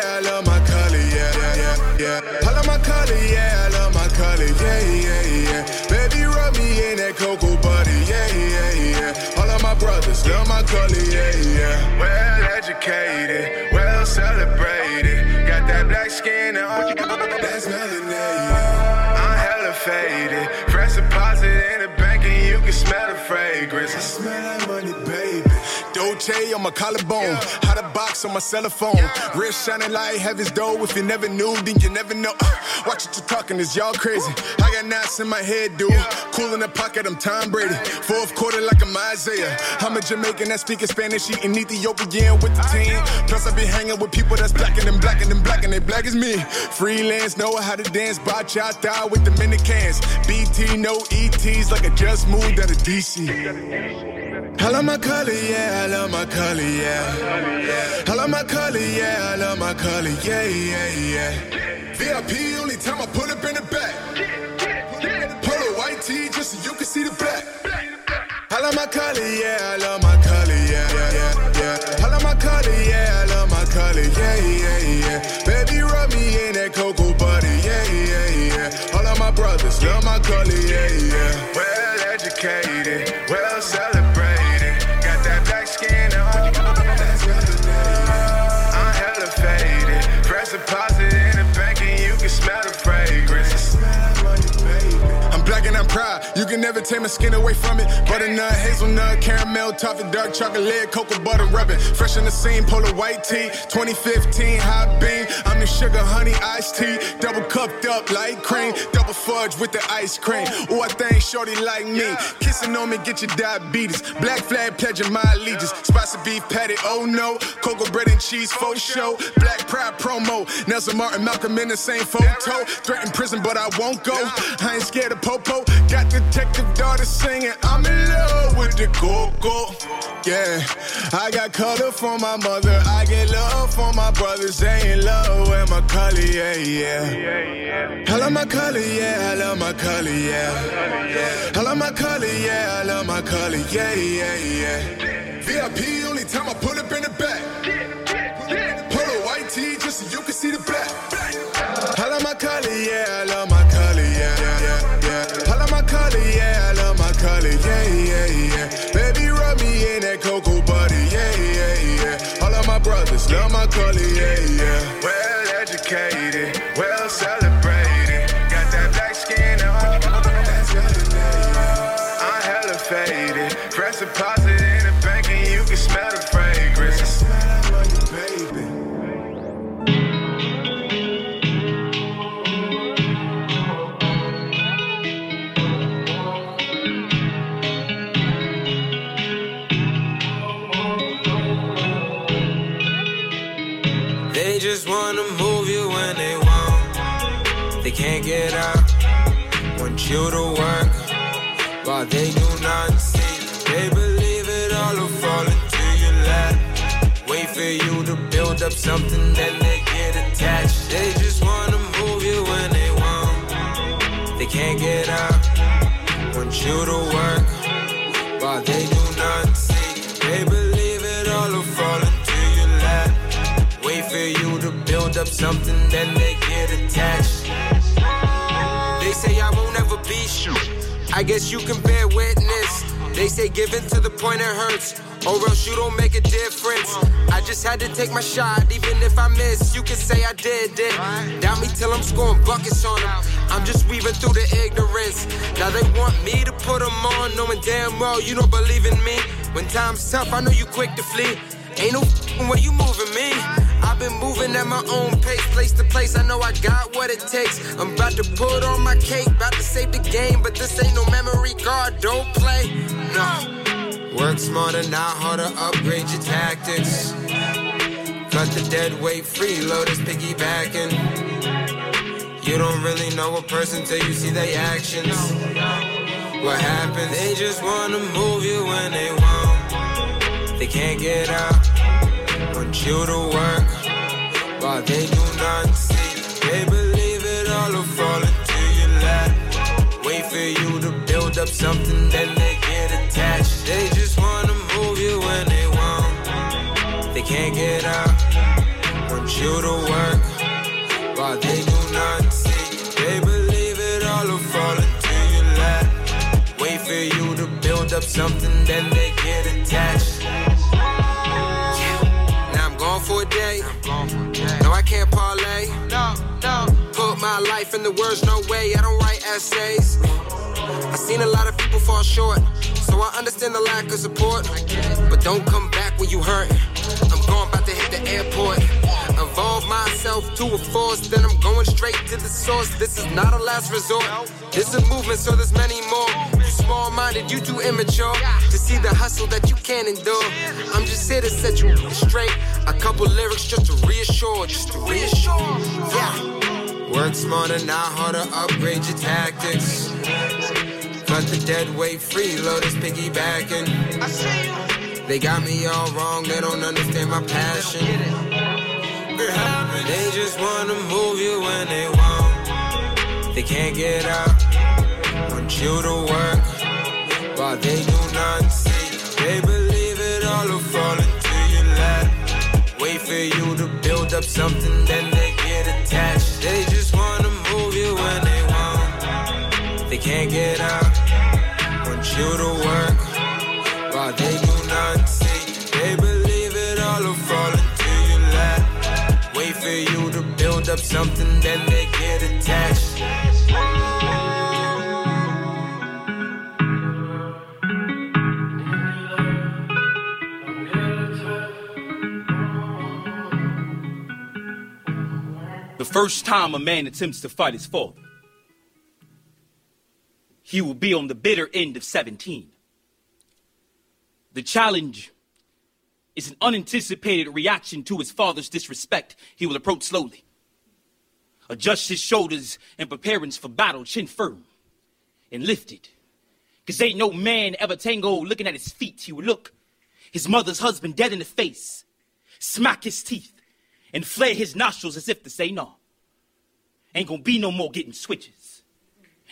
yeah, I love my color, yeah, yeah, yeah. I love my color, yeah, I love my color, yeah, yeah, yeah. Baby, rub me in that cocoa butter, yeah, yeah, yeah. All of my brothers love my color, yeah, yeah. Well educated, well celebrated. Got that black skin and all that's melanated. I'm hella faded, fresh deposit in the bank and you can smell the fragrance. I smell. Dolce on my collarbone, hot a box on my cell phone. Wrist shining like heaven's door. If you never knew, then you never know. Uh, watch what you're talking, is y'all crazy. I got knots in my head, dude. Cool in the pocket, I'm Tom Brady. Fourth quarter like I'm Isaiah. I'm a Jamaican that speaking Spanish, eating Ethiopian with the team. Plus, I be hanging with people that's blacker than blacker than black, and they black as me. Freelance, know how to dance, bachata with Dominicans. BT, no ETs, like I just moved out of DC. I love my color, yeah, I love my color, yeah. I love my color, yeah, I love my color, yeah, yeah, yeah. VIP, only time I put up in the back. Polo white tee, just so you can see the black. I love my color, yeah, I love my color, yeah, yeah, yeah. I love my color, yeah, I love my color, yeah, yeah, yeah. Baby, rub me in that cocoa butter, yeah, yeah, yeah. All of my brothers love my color, yeah. Never take my skin away from it. Butternut, hazelnut, caramel, toffee, dark chocolate, cocoa butter rubbing. Fresh in the scene, polar white tee. 2015 hot bean. I'm the sugar honey iced tea. Double cupped up like cream. Double fudge with the ice cream. Oh, I think shorty like me. Kissing on me, get your diabetes. Black flag pledging my allegiance. Spicy beef patty, oh no. Cocoa bread and cheese, oh, faux show. Black pride promo. Nelson Martin, Malcolm in the same photo. Threatened prison, but I won't go. I ain't scared of popo. Got detective daughter singing. I'm in love with the cocoa. Yeah, I got color for my mother. I get love for my brothers. They in love with my color, yeah, yeah. I love my color, yeah. I love my color, yeah. I love my color, yeah. I love my color, yeah, yeah, yeah. VIP, only time I put up in the back. Polo white tee, just so you can see the black. I love my color, yeah. I love my Get out. Want you to work while they do not see. They believe it all will fall into your lap. Wait for you to build up something, then they get attached. They just wanna move you when they want. They can't get out. Want you to work while they do not see. They believe it all will fall into your lap. Wait for you to build up something, then they get attached. Say I won't ever be you. I guess you can bear witness. They say give in to the point it hurts, or else you don't make a difference. I just had to take my shot, even if I miss. You can say I did it. Doubt me till I'm scoring buckets on them. I'm just weaving through the ignorance. Now they want me to put them on, knowing damn well you don't believe in me. When time's tough, I know you quick to flee. Ain't no f***ing way you moving me. I've been moving at my own pace, place to place. I know I got what it takes. I'm about to put on my cake, about to save the game, but this ain't no memory card. Don't play, no. Work smarter, not harder. Upgrade your tactics. Cut the dead weight, free, freeloaders piggybacking. You don't really know a person till you see their actions. What happens? They just wanna move you when they want. They can't get out. Want you to work while they do not see. They believe it all will fall into your lap. Wait for you to build up something, then they get attached. They just wanna move you when they want. They can't get out. Want you to work while they do not see. They believe it all will fall into your lap. Wait for you to build up something, then they get attached. My life in the words, no way. I don't write essays. I seen a lot of people fall short, so I understand the lack of support. But don't come back when you hurt. I'm going about to hit the airport. Evolve myself to a force, then I'm going straight to the source. This is not a last resort. This is movement, so there's many more. You small minded, you too immature to see the hustle that you can't endure. I'm just here to set you straight. A couple lyrics just to reassure, just to reassure. Yeah. Work smarter, not harder, upgrade your tactics. Cut the dead weight, freeloaders piggybacking. They got me all wrong, they don't understand my passion. They just wanna move you when they want. They can't get out. Want you to work while they do not see. They believe it all will fall into your lap. Wait for you to build up something, then they just wanna move you when they want. They can't get out. Want you to work while they do not see. They believe it all will fall into your lap. Wait for you to build up something, then they get attached. First time a man attempts to fight his father, he will be on the bitter end of 17. The challenge is an unanticipated reaction to his father's disrespect. He will approach slowly, adjust his shoulders and preparedness for battle, chin firm and lifted. Cause ain't no man ever tango looking at his feet. He will look his mother's husband dead in the face, smack his teeth, and flare his nostrils as if to say no. Ain't gonna be no more getting switches.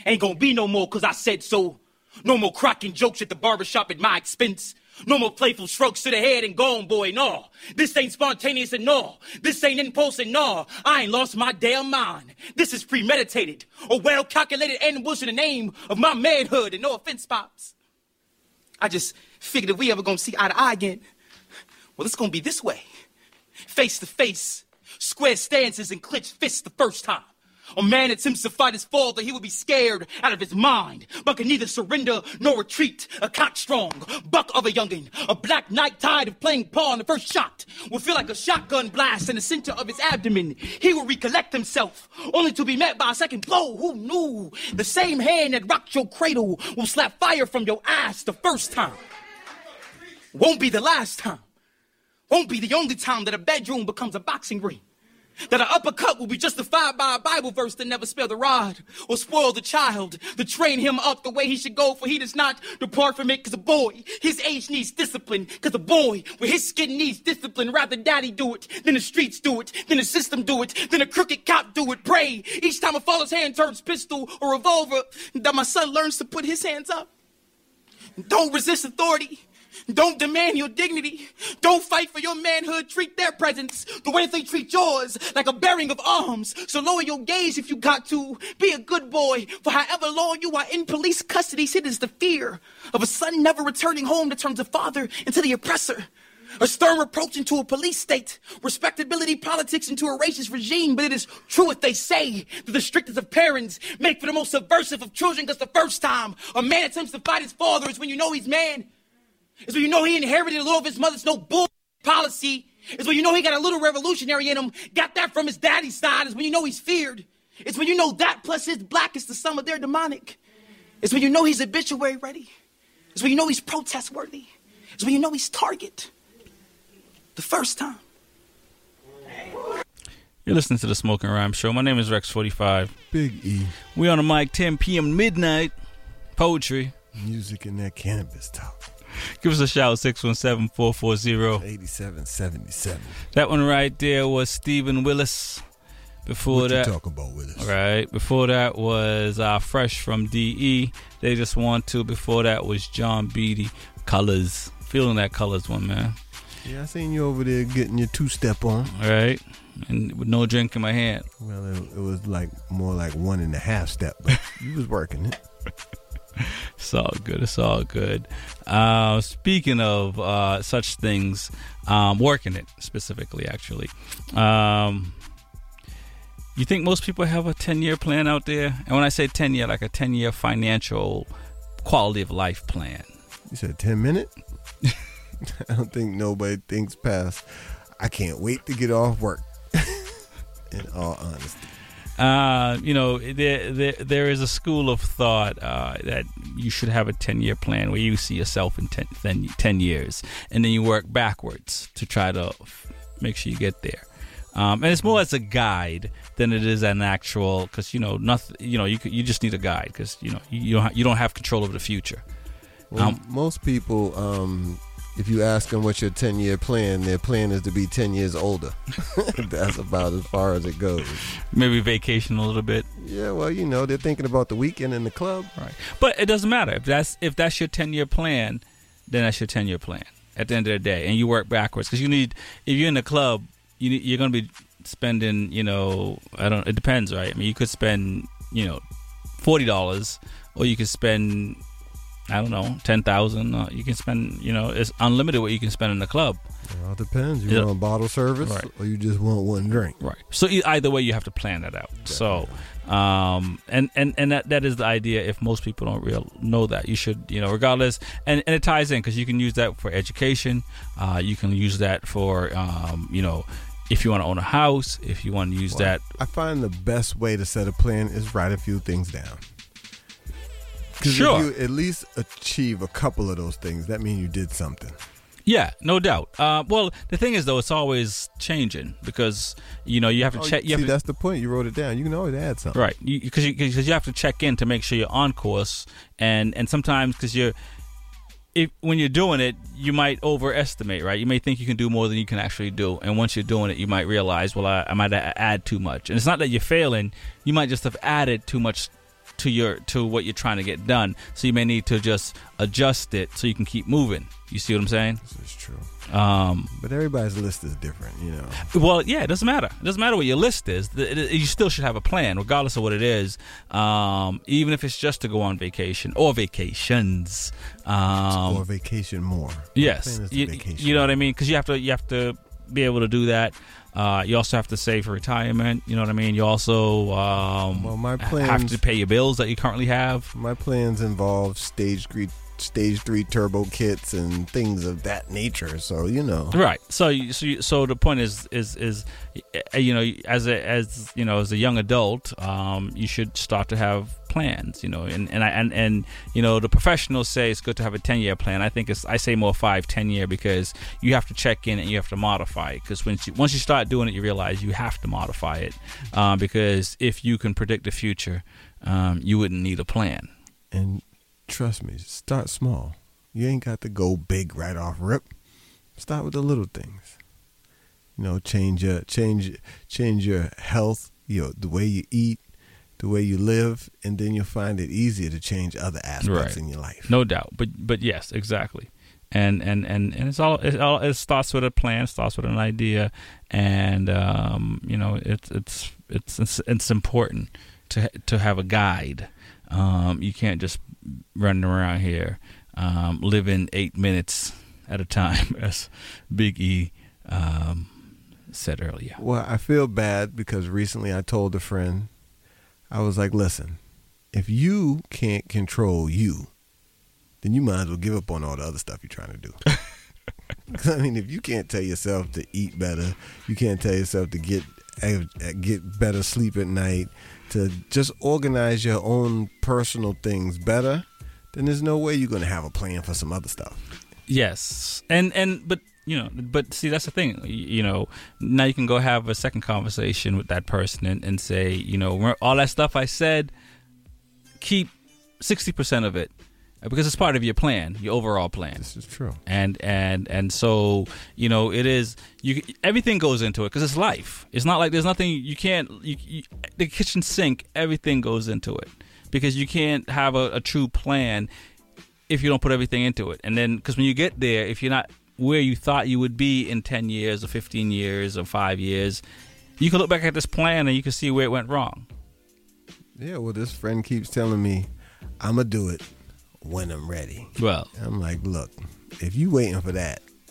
Ain't gonna be no more cause I said so. No more cracking jokes at the barbershop at my expense. No more playful strokes to the head and gone, boy, no. This ain't spontaneous and no. This ain't impulse and no. I ain't lost my damn mind. This is premeditated, a well calculated ambush in the name of my manhood, and no offense, Pops. I just figured if we ever gonna see eye to eye again, well, it's gonna be this way face to face, square stances, and clenched fists the first time. A man attempts to fight his father, he will be scared out of his mind, but can neither surrender nor retreat. A cock strong, buck of a youngin', a black knight tired of playing pawn. The first shot will feel like a shotgun blast in the center of his abdomen. He will recollect himself, only to be met by a second blow. Who knew? The same hand that rocked your cradle will slap fire from your ass the first time. Won't be the last time. Won't be the only time that a bedroom becomes a boxing ring. That an uppercut will be justified by a Bible verse that never spare the rod or spoil the child, to train him up the way he should go, for he does not depart from it, cause a boy, his age needs discipline, cause a boy with his skin needs discipline. Rather daddy do it, than the streets do it, than the system do it, than a crooked cop do it. Pray each time a father's hand turns pistol or revolver, that my son learns to put his hands up. Don't resist authority. Don't demand your dignity. Don't fight for your manhood. Treat their presence the way they treat yours, like a bearing of arms. So lower your gaze if you got to. Be a good boy, for however long you are in police custody, it is the fear of a son never returning home that turns a father into the oppressor. A stern reproach into a police state, respectability politics into a racist regime, but it is true what they say that the strictest of parents make for the most subversive of children, because the first time a man attempts to fight his father is when you know he's man. Is when you know he inherited a little of his mother's no bull policy. Is when you know he got a little revolutionary in him. Got that from his daddy's side. Is when you know he's feared. It's when you know that plus his black is the sum of their demonic. It's when you know he's obituary ready. It's when you know he's protest worthy. It's when you know he's target. The first time. You're listening to the Smoking Rhyme Show. My name is Rex45. Big E. We on the mic 10 p.m. midnight. Poetry. Music and that cannabis talk. Give us a shout 617 440 8777. That one right there was Stephen Willis. Before What that, talking about, Willis? Right. Before that was uh, Fresh from DE. They just want to. Before that was John Beatty. Colors. Feeling that colors one, man. Yeah, I seen you over there getting your two step on. All right. And with no drink in my hand. Well, it, it was like more like one and a half step, but you was working it. It's all good. It's all good. Uh, speaking of uh, such things, um, working it specifically, actually. Um, you think most people have a 10 year plan out there? And when I say 10 year, like a 10 year financial quality of life plan. You said 10 minute? I don't think nobody thinks past. I can't wait to get off work. In all honesty. Uh, you know, there, there there is a school of thought uh, that you should have a 10 year plan where you see yourself in 10, 10, 10 years, and then you work backwards to try to f- make sure you get there. Um, and it's more as a guide than it is an actual, because you know nothing. You know, you you just need a guide because you know you, you don't ha- you don't have control over the future. Well, Um, most people, um, if you ask them what's your 10 year plan, their plan is to be 10 years older. That's about as far as it goes. Maybe vacation a little bit. Yeah, well, you know, they're thinking about the weekend in the club. Right. But it doesn't matter if that's if that's your ten year plan, then that's your ten year plan. At the end of the day, and you work backwards because you need if you're in the club, you need, you're going to be spending. You know, I don't. It depends, right? I mean, you could spend you know forty dollars, or you could spend I don't know ten thousand. Uh, you can spend you know it's unlimited what you can spend in the club. Well, It depends. You Yeah. want bottle service Right. or you just want one drink. Right. So either way, you have to plan that out. So, um, and and and that that is the idea. If most people don't real know that, you should you know regardless, and and it ties in because you can use that for education. Uh, you can use that for um, you know, if you want to own a house, if you want to use Well, that. I find the best way to set a plan is write a few things down. Because Sure. if you at least achieve a couple of those things, that means you did something. Yeah, no doubt. Uh, well, the thing is though, it's always changing because you know you have to Oh, check. You see, to, that's the point. You wrote it down. You can always add something. Right, because you, because you, have to check in to make sure you're on course, and and sometimes because you're, if when you're doing it, you might overestimate. Right, you may think you can do more than you can actually do, and once you're doing it, you might realize, well, I, I might add too much, and it's not that you're failing. You might just have added too much to your to what you're trying to get done, so you may need to just adjust it so you can keep moving. You see what I'm saying? This is true. Um, But everybody's list is different, you know. well, yeah, it doesn't matter. It doesn't matter what your list is. The- it- it- You still should have a plan, regardless of what it is. Um, even if it's just to go on vacation or vacations. Um, or vacation more. Yes, plan is to you, vacation. you know what I mean. Because you have to, you have to be able to do that. Uh, you also have to save for retirement. You know what I mean. You also um, Well, my plans, have to pay your bills that you currently have. My plans involve stage stage three turbo kits and things of that nature. So you know, Right. So, you- so, you- so the point is, is, is, uh, you know, as a, as you know, as a young adult, um, you should start to have plans. You know, and and I and and you know, the professionals say it's good to have a ten year plan. I think it's, I say more five, ten year because you have to check in and you have to modify it. Because once you once you start doing it, you realize you have to modify it. Um, because if you can predict the future, um, you wouldn't need a plan. and trust me, start small. You ain't got to go big right off rip. Start with the little things. You know, change your change change your health, you know, the way you eat, the way you live, and then you'll find it easier to change other aspects in your life. No doubt, but but yes, exactly. And and and and it's all it all it starts with a plan, starts with an idea, and um, you know it's it's it's it's, it's important to to have a guide. Um, you can't just run around here um, living eight minutes at a time, as Big E um, said earlier. Well, I feel bad because recently I told a friend, I was like, listen, if you can't control you, then you might as well give up on all the other stuff you're trying to do. I mean, if you can't tell yourself to eat better, you can't tell yourself to get eh, get better sleep at night, to just organize your own personal things better, then there's no way you're going to have a plan for some other stuff. Yes, and and but you know, but see that's the thing. You know, now you can go have a second conversation with that person and, and say, you know, all that stuff I said, keep sixty percent of it, because it's part of your plan, your overall plan. This is true. And and and so you know it is. You everything goes into it because it's life. It's not like there's nothing you can't. You, you, the kitchen sink, everything goes into it because you can't have a, a true plan if you don't put everything into it. And then because when you get there, if you're not where you thought you would be in 10 years or 15 years or five years, you can look back at this plan and you can see where it went wrong. Yeah, well, this friend keeps telling me I'm gonna do it when I'm ready. Well, I'm like, look, if you waiting for that,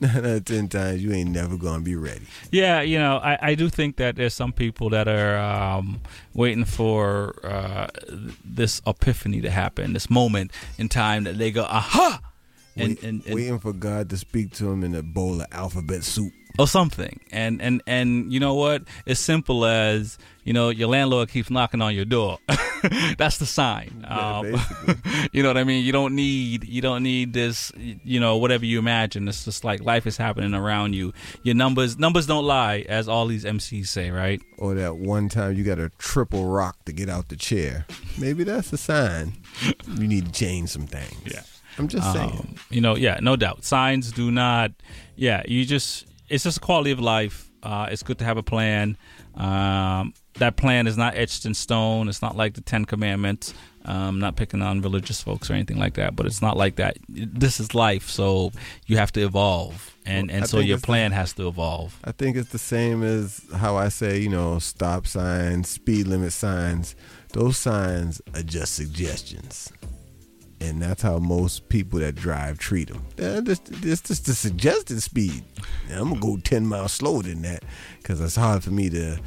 nine out of ten times you ain't never gonna be ready. Yeah, you know, I, I do think that there's some people that are um, waiting for uh, this epiphany to happen, this moment in time that they go, aha! And, Wait- and, and waiting for God to speak to them in a bowl of alphabet soup. or something. And and and you know what? As simple as you know, your landlord keeps knocking on your door. That's the sign. Um, you know what I mean? You don't need you don't need this. You know whatever you imagine. It's just like life is happening around you. Your numbers numbers don't lie, as all these MCs say, right? Or that one time you got a triple rock to get out the chair. Maybe that's a sign you need to change some things. Yeah. I'm just saying. Um, you know, yeah, no doubt. Signs do not. Yeah, you just. It's just a quality of life. Uh, it's good to have a plan. Um, that plan is not etched in stone. It's not like the Ten Commandments. Um, not picking on religious folks or anything like that, but it's not like that. This is life, so you have to evolve, and and I so your it's the- plan has to evolve. I think it's the same as how I say, you know, stop signs, speed limit signs. Those signs are just suggestions. And that's how most people that drive treat them. It's just the suggested speed. Now, I'm going to go 10 miles slower than that because it's hard for me to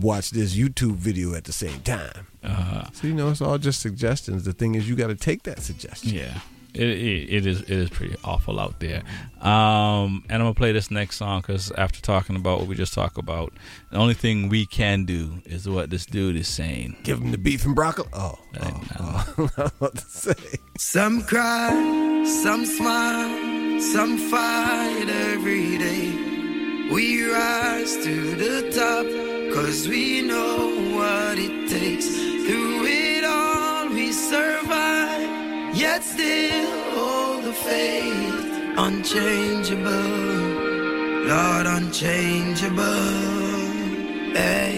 watch this YouTube video at the same time. Uh, So, you know, it's all just suggestions. The thing is, you got to take that suggestion. Yeah, it, it, it is it is pretty awful out there. Um, and I'm gonna play this next song because after talking about what we just talked about, the only thing we can do is what this dude is saying. Give him the beef and broccoli. Oh, oh, oh. I was about to say. Some cry, some smile, some fight every day. We rise to the top, cause we know what it takes. Through it all, we survive, yet still hold the faith. Unchangeable, Lord, unchangeable. Hey,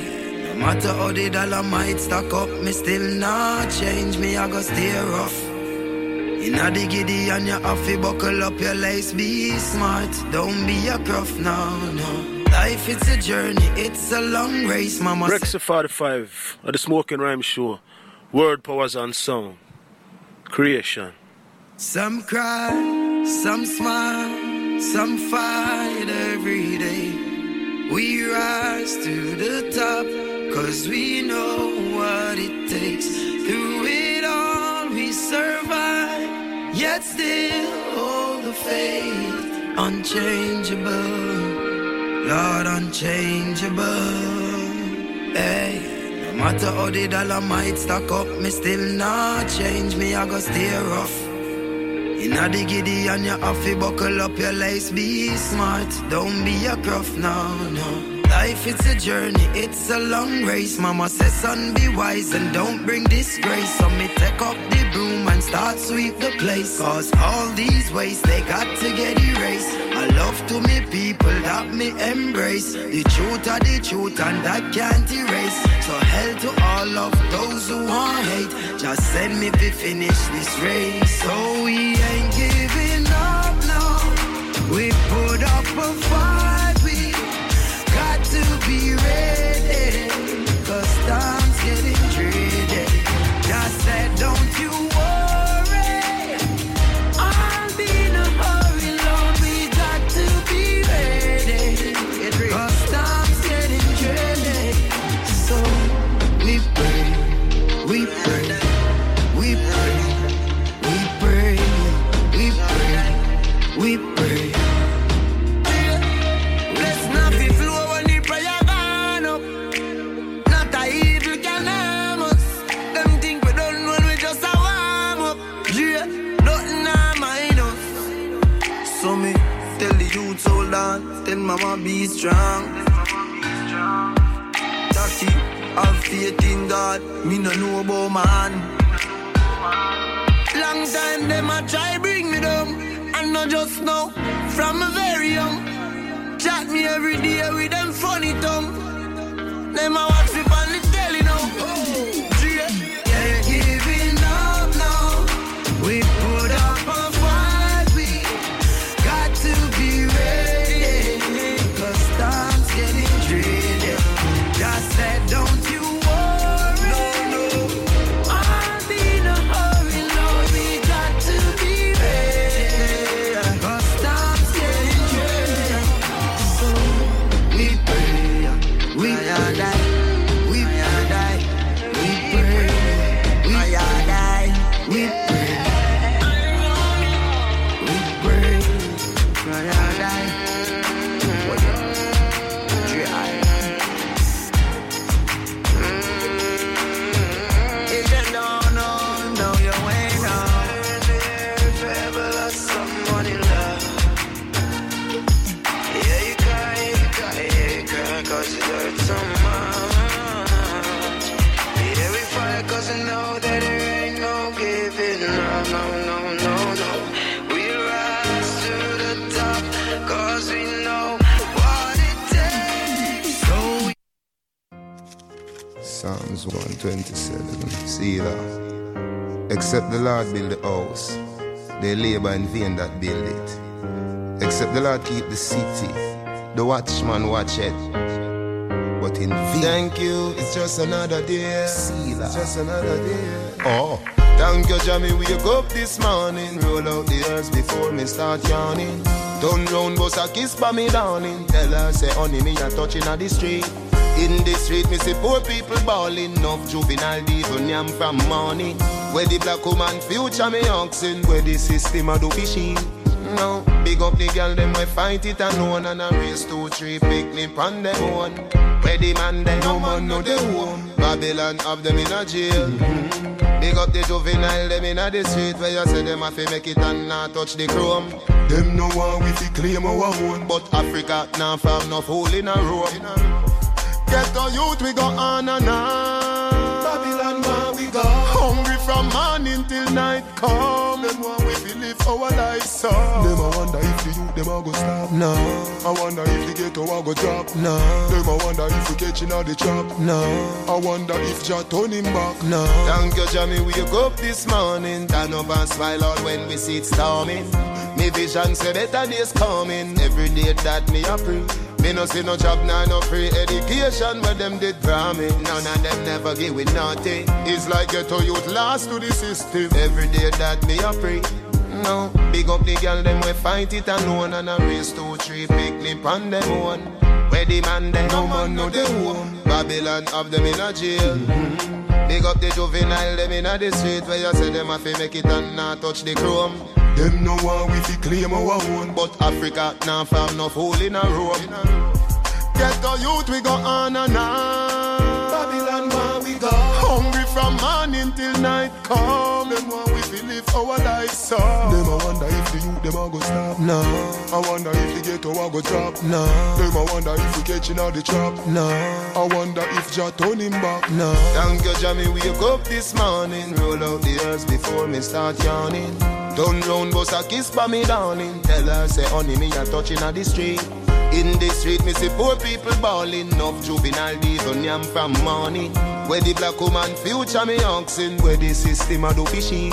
no matter how the dollar might stack up, me still not change. Me, I go stay rough. Inna the giddy and you have to buckle up your lace. Be smart, don't be a gruff, no, no. Life it's a journey, it's a long race, mama. Rex 45 at the Smoking Rhyme Show. Word powers and sound. Creation. Some cry, some smile, some fight every day. We rise to the top, cause we know what it takes. Through it all, we survive, yet still hold the faith. Unchangeable, Lord, unchangeable. Hey, no matter how the dollar might stack up, me still not change. Me, I go stay rough. Inna the giddy and you have to buckle up your lace. Be smart, don't be a gruff, no, no. Life it's a journey, it's a long race. Mama says, son, be wise and don't bring disgrace. So me take up the broom and start sweep the place. Cause all these ways they got to get erased. I love to me people that me embrace. The truth are the truth and that can't erase. So hell to all of those who want hate. Just send me to finish this race. So we ain't giving up now. We put up a fight. We got to be ready. Mama be strong. Taki, have faith in God. Me no know about man. long time them a try bring me down. And not just now, from a very young. Chat me every day with them funny tongue. Them a watch me 127. Selah. Except the Lord build the house, they labor in vain that build it. Except the Lord keep the city, the watchman watch it. But in vain. Thank you, it's just another day. Selah. It's just another day. Oh. Thank you, Jah me. Wake up this morning. Roll out the earth before me start yawning. Turn round, bust a kiss by me dawning. Tell her, say, honey, me a touching at the street. In the street, me see poor people bawling. Enough juvenile devil yam from morning. Where the black woman future me oxen. Where the system a do fishing. No, big up the girl, them we fight it alone. And a race two, three, picnic on them one Where the man, them no man, no they home Babylon have them in a jail. Mm-hmm. Big up the juvenile, them in a the street. Where you say them have to make it and not touch the chrome. Them no one we fi claim our own. But Africa now found no hole in a row Get our youth, we go on and on. Babylon, where we go? Hungry from morning till night come our life so Them a wonder if the youth them a go stop. No. I wonder if the ghetto a go drop. No. Them a wonder if we catching all the trap. No. I wonder if Jah turn him back. No. Thank you Jah me wake up this morning. Turn up and smile out when we see it storming. Me vision say better days coming. Every day that me a pray. Me no see no job, nah, no free education where them did promise. None of them never give it nothing. It's like get to youth lost to the system. Every day that me a pray. No, big up the girl, them we fight it alone and a race two, three, big picnic on them one. Where the man, them no man, no they home. Babylon have them in a jail. Mm-hmm. Big up the juvenile, them in a the street where you say them have to make it and not touch the chrome. Them no one we fi claim our own, but Africa now found no hole in a row. Get the youth, we go on and on. Babylon, where we go? Hungry from morning till night come. Our life so. Them a wonder if the youth them a go stop. No. I wonder if the ghetto a go drop. No. Them a wonder if we catching all the trap. No. I wonder if Jah turn him back. No. Thank you, Jah me wake up this morning. Roll out the earth before me start yawning. Turn round, bust a kiss by me darling. Tell her say, honey, me a touching at the street. In the street, me see poor people bawling. Enough juvenile devil yam from morning. Where the black woman future me oxen. Where the system a do fishing.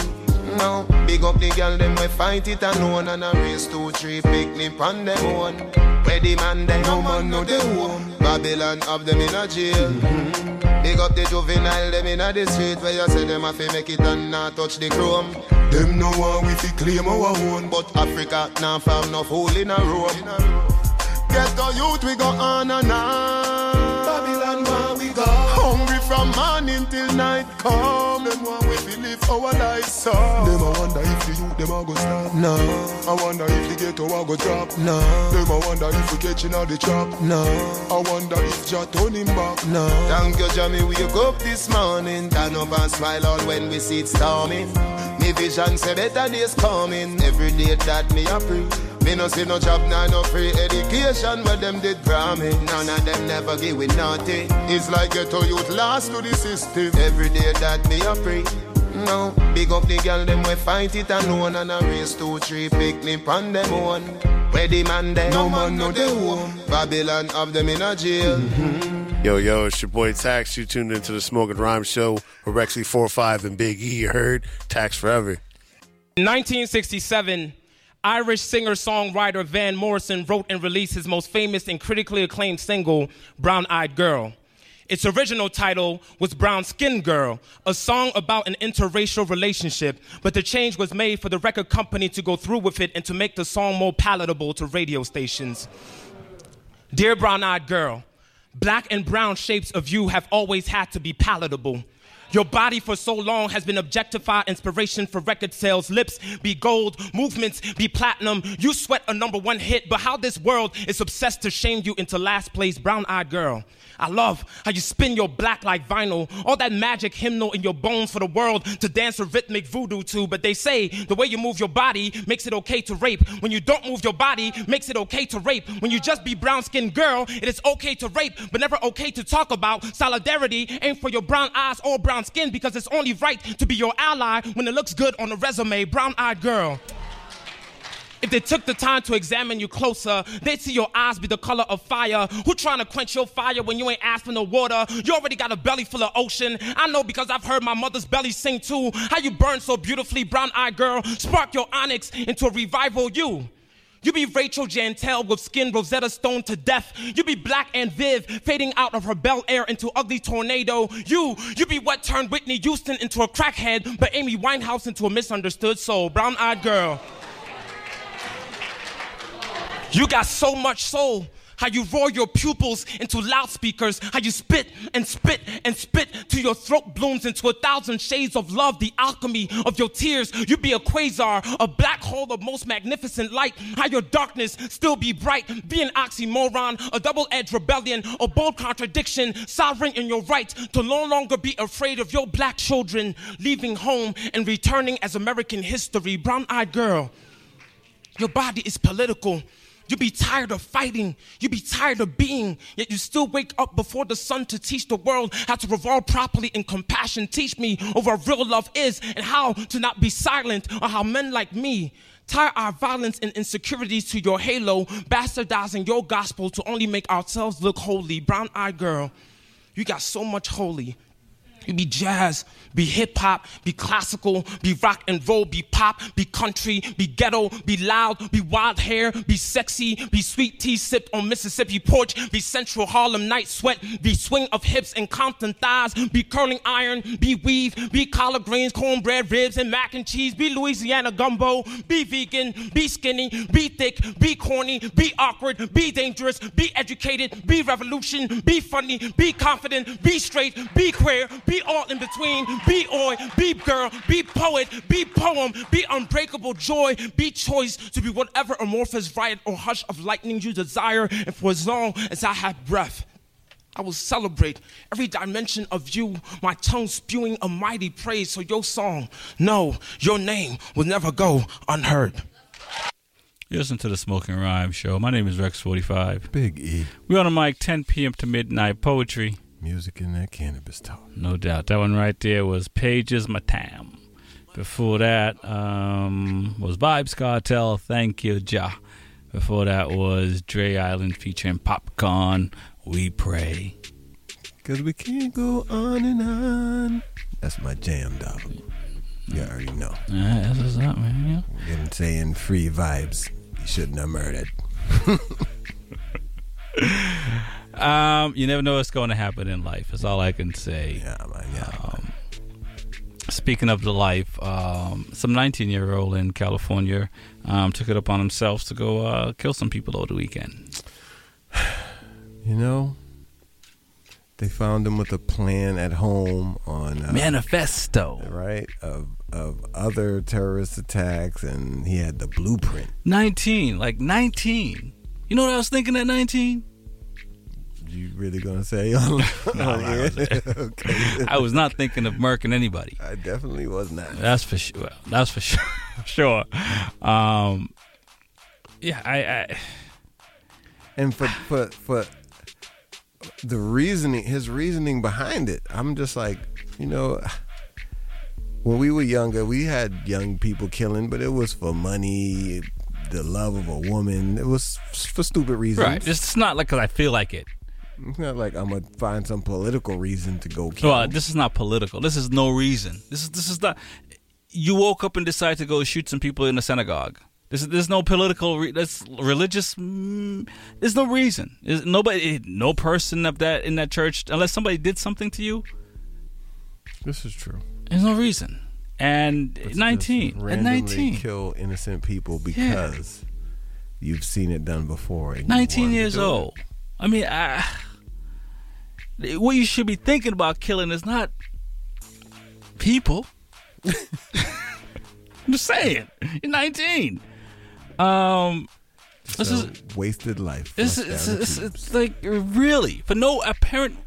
No, big up the girl, them we fight it alone and a race two, three, picnic on them one. Where the man, them no man, no they home. Babylon have them in a jail. Big up the juvenile, them in a the street where you say them have to make it and not touch the chrome. Them no one we fi claim our own, but Africa now found no hole in a row. Get the youth, we go on and on. Babylon, where we go? Hungry from morning till night come. Them want we fi live our life so. Them a wonder if the youth them a go stop. No. I wonder if the ghetto a go drop. No. Them a wonder if we catching all the trap. No. I wonder if Jah turn him back. No. Thank you, Jah me wake up this morning. Turn up and smile all when we see it storming. Me vision say better days coming. Every day that me a pray. Me no see no job, nah, no free education where them did promise. None of them never give it nothing. It's like get to youth lost to the system. Every day that me a pray. No, big up the girl, them we fight it alone and a race two, three picnic on them own. Where the man there, no man no they home. Babylon have them in a jail. Mm-hmm. Yo, yo, it's your boy Tax. You tuned into the Smoking Rhyme Show with Rexy 45 and Big E. You heard? Tax Forever. In 1967, Irish singer songwriter Van Morrison wrote and released his most famous and critically acclaimed single, Brown Eyed Girl. Its original title was Brown Skin Girl, a song about an interracial relationship, but the change was made for the record company to go through with it and to make the song more palatable to radio stations. Dear Brown Eyed Girl, black and brown shapes of you have always had to be palatable. Your body for so long has been objectified inspiration for record sales. Lips be gold, movements be platinum. You sweat a number one hit, but how this world is obsessed to shame you into last place, brown eyed girl. I love how you spin your black like vinyl, all that magic hymnal in your bones for the world to dance a rhythmic voodoo to. But they say the way you move your body makes it okay to rape. When you don't move your body, makes it okay to rape. When you just be brown skinned girl, it is okay to rape, but never okay to talk about. Solidarity ain't for your brown eyes or brown skin because it's only right to be your ally when it looks good on a resume. Brown eyed girl. If they took the time to examine you closer, they'd see your eyes be the color of fire. Who trying to quench your fire when you ain't asked for no water? You already got a belly full of ocean. I know because I've heard my mother's belly sing too. How you burn so beautifully, brown eyed girl. Spark your onyx into a revival you. You be Rachel Jeantel with skin Rosetta Stone to death. You be Black Aunt Viv fading out of her Bel Air into ugly tornado. You, you be what turned Whitney Houston into a crackhead, but Amy Winehouse into a misunderstood soul. Brown eyed girl. You got so much soul. How you roar your pupils into loudspeakers. How you spit and spit and spit till your throat blooms into a thousand shades of love. The alchemy of your tears. You be a quasar, a black hole of most magnificent light. How your darkness still be bright. Be an oxymoron, a double edged rebellion, a bold contradiction. Sovereign in your right to no longer be afraid of your black children leaving home and returning as American history. Brown eyed girl. Your body is political. You be tired of fighting. You'd be tired of being. Yet you still wake up before the sun to teach the world how to revolve properly in compassion. Teach me of what real love is and how to not be silent or how men like me tie our violence and insecurities to your halo, bastardizing your gospel to only make ourselves look holy. Brown eyed girl, you got so much holy. Be jazz, be hip hop, be classical, be rock and roll, be pop, be country, be ghetto, be loud, be wild hair, be sexy, be sweet tea sipped on Mississippi porch, be central Harlem night sweat, be swing of hips and Compton thighs, be curling iron, be weave, be collard greens, cornbread ribs, and mac and cheese, be Louisiana gumbo, be vegan, be skinny, be thick, be corny, be awkward, be dangerous, be educated, be revolution, be funny, be confident, be straight, be queer, be all in between, be oi, be girl, be poet, be poem, be unbreakable joy, be choice to be whatever amorphous riot or hush of lightning you desire, and for as long as I have breath. I will celebrate every dimension of you, my tongue spewing a mighty praise. So your song, no, your name will never go unheard. You listen to the Smoking Rhyme Show. My name is Rex45. Big E. We're on the mic 10 p.m. to midnight poetry. Music in that cannabis talk. No doubt. That one right there was Pages Matam. Before that um, was Vybz Kartel. Thank you, Jah. Before that was Dre Island featuring Popcaan. We pray. Cause we can't go on and on. That's my jam, dog. You already know. Yeah, that's what's up, man. Getting saying free Vybz. You shouldn't have murdered. Um, you never know what's going to happen in life. That's all I can say. Yeah, man. Yeah. Um, speaking of the life, um, some 19 year old in California um, took it upon himself to go uh, kill some people over the weekend. You know, they found him with a plan at home on uh, Manifesto, right? Of of other terrorist attacks, and he had the blueprint. 19, like 19. You know what I was thinking at 19? You really gonna say on, No, on I okay. I was not thinking of murking anybody. I definitely was not. That's for sure. That's for sure. sure. Um, yeah, I, I and for for for the reasoning, his reasoning behind it, I'm just like, you know, When we were younger, we had young people killing, but it was for money, the love of a woman. It was for stupid reasons. Right. It's not like 'cause I feel like it. It's not like I'm gonna find some political reason to go kill. Well, this is not political. This is no reason. This is this is not. You woke up and decided to go shoot some people in a synagogue. This is, there's no political. Re, that's religious. Mm, there's no reason. There's nobody. No person of that in that church, unless somebody did something to you. This is true. There's no reason. And Let's 19 just at randomly 19, kill innocent people Yeah. because you've seen it done before. and 19 years old. it. I mean, I, what you should be thinking about killing is not people. I'm just saying. You're 19. Um, this is wasted life. Is it's, it's like really for no apparent.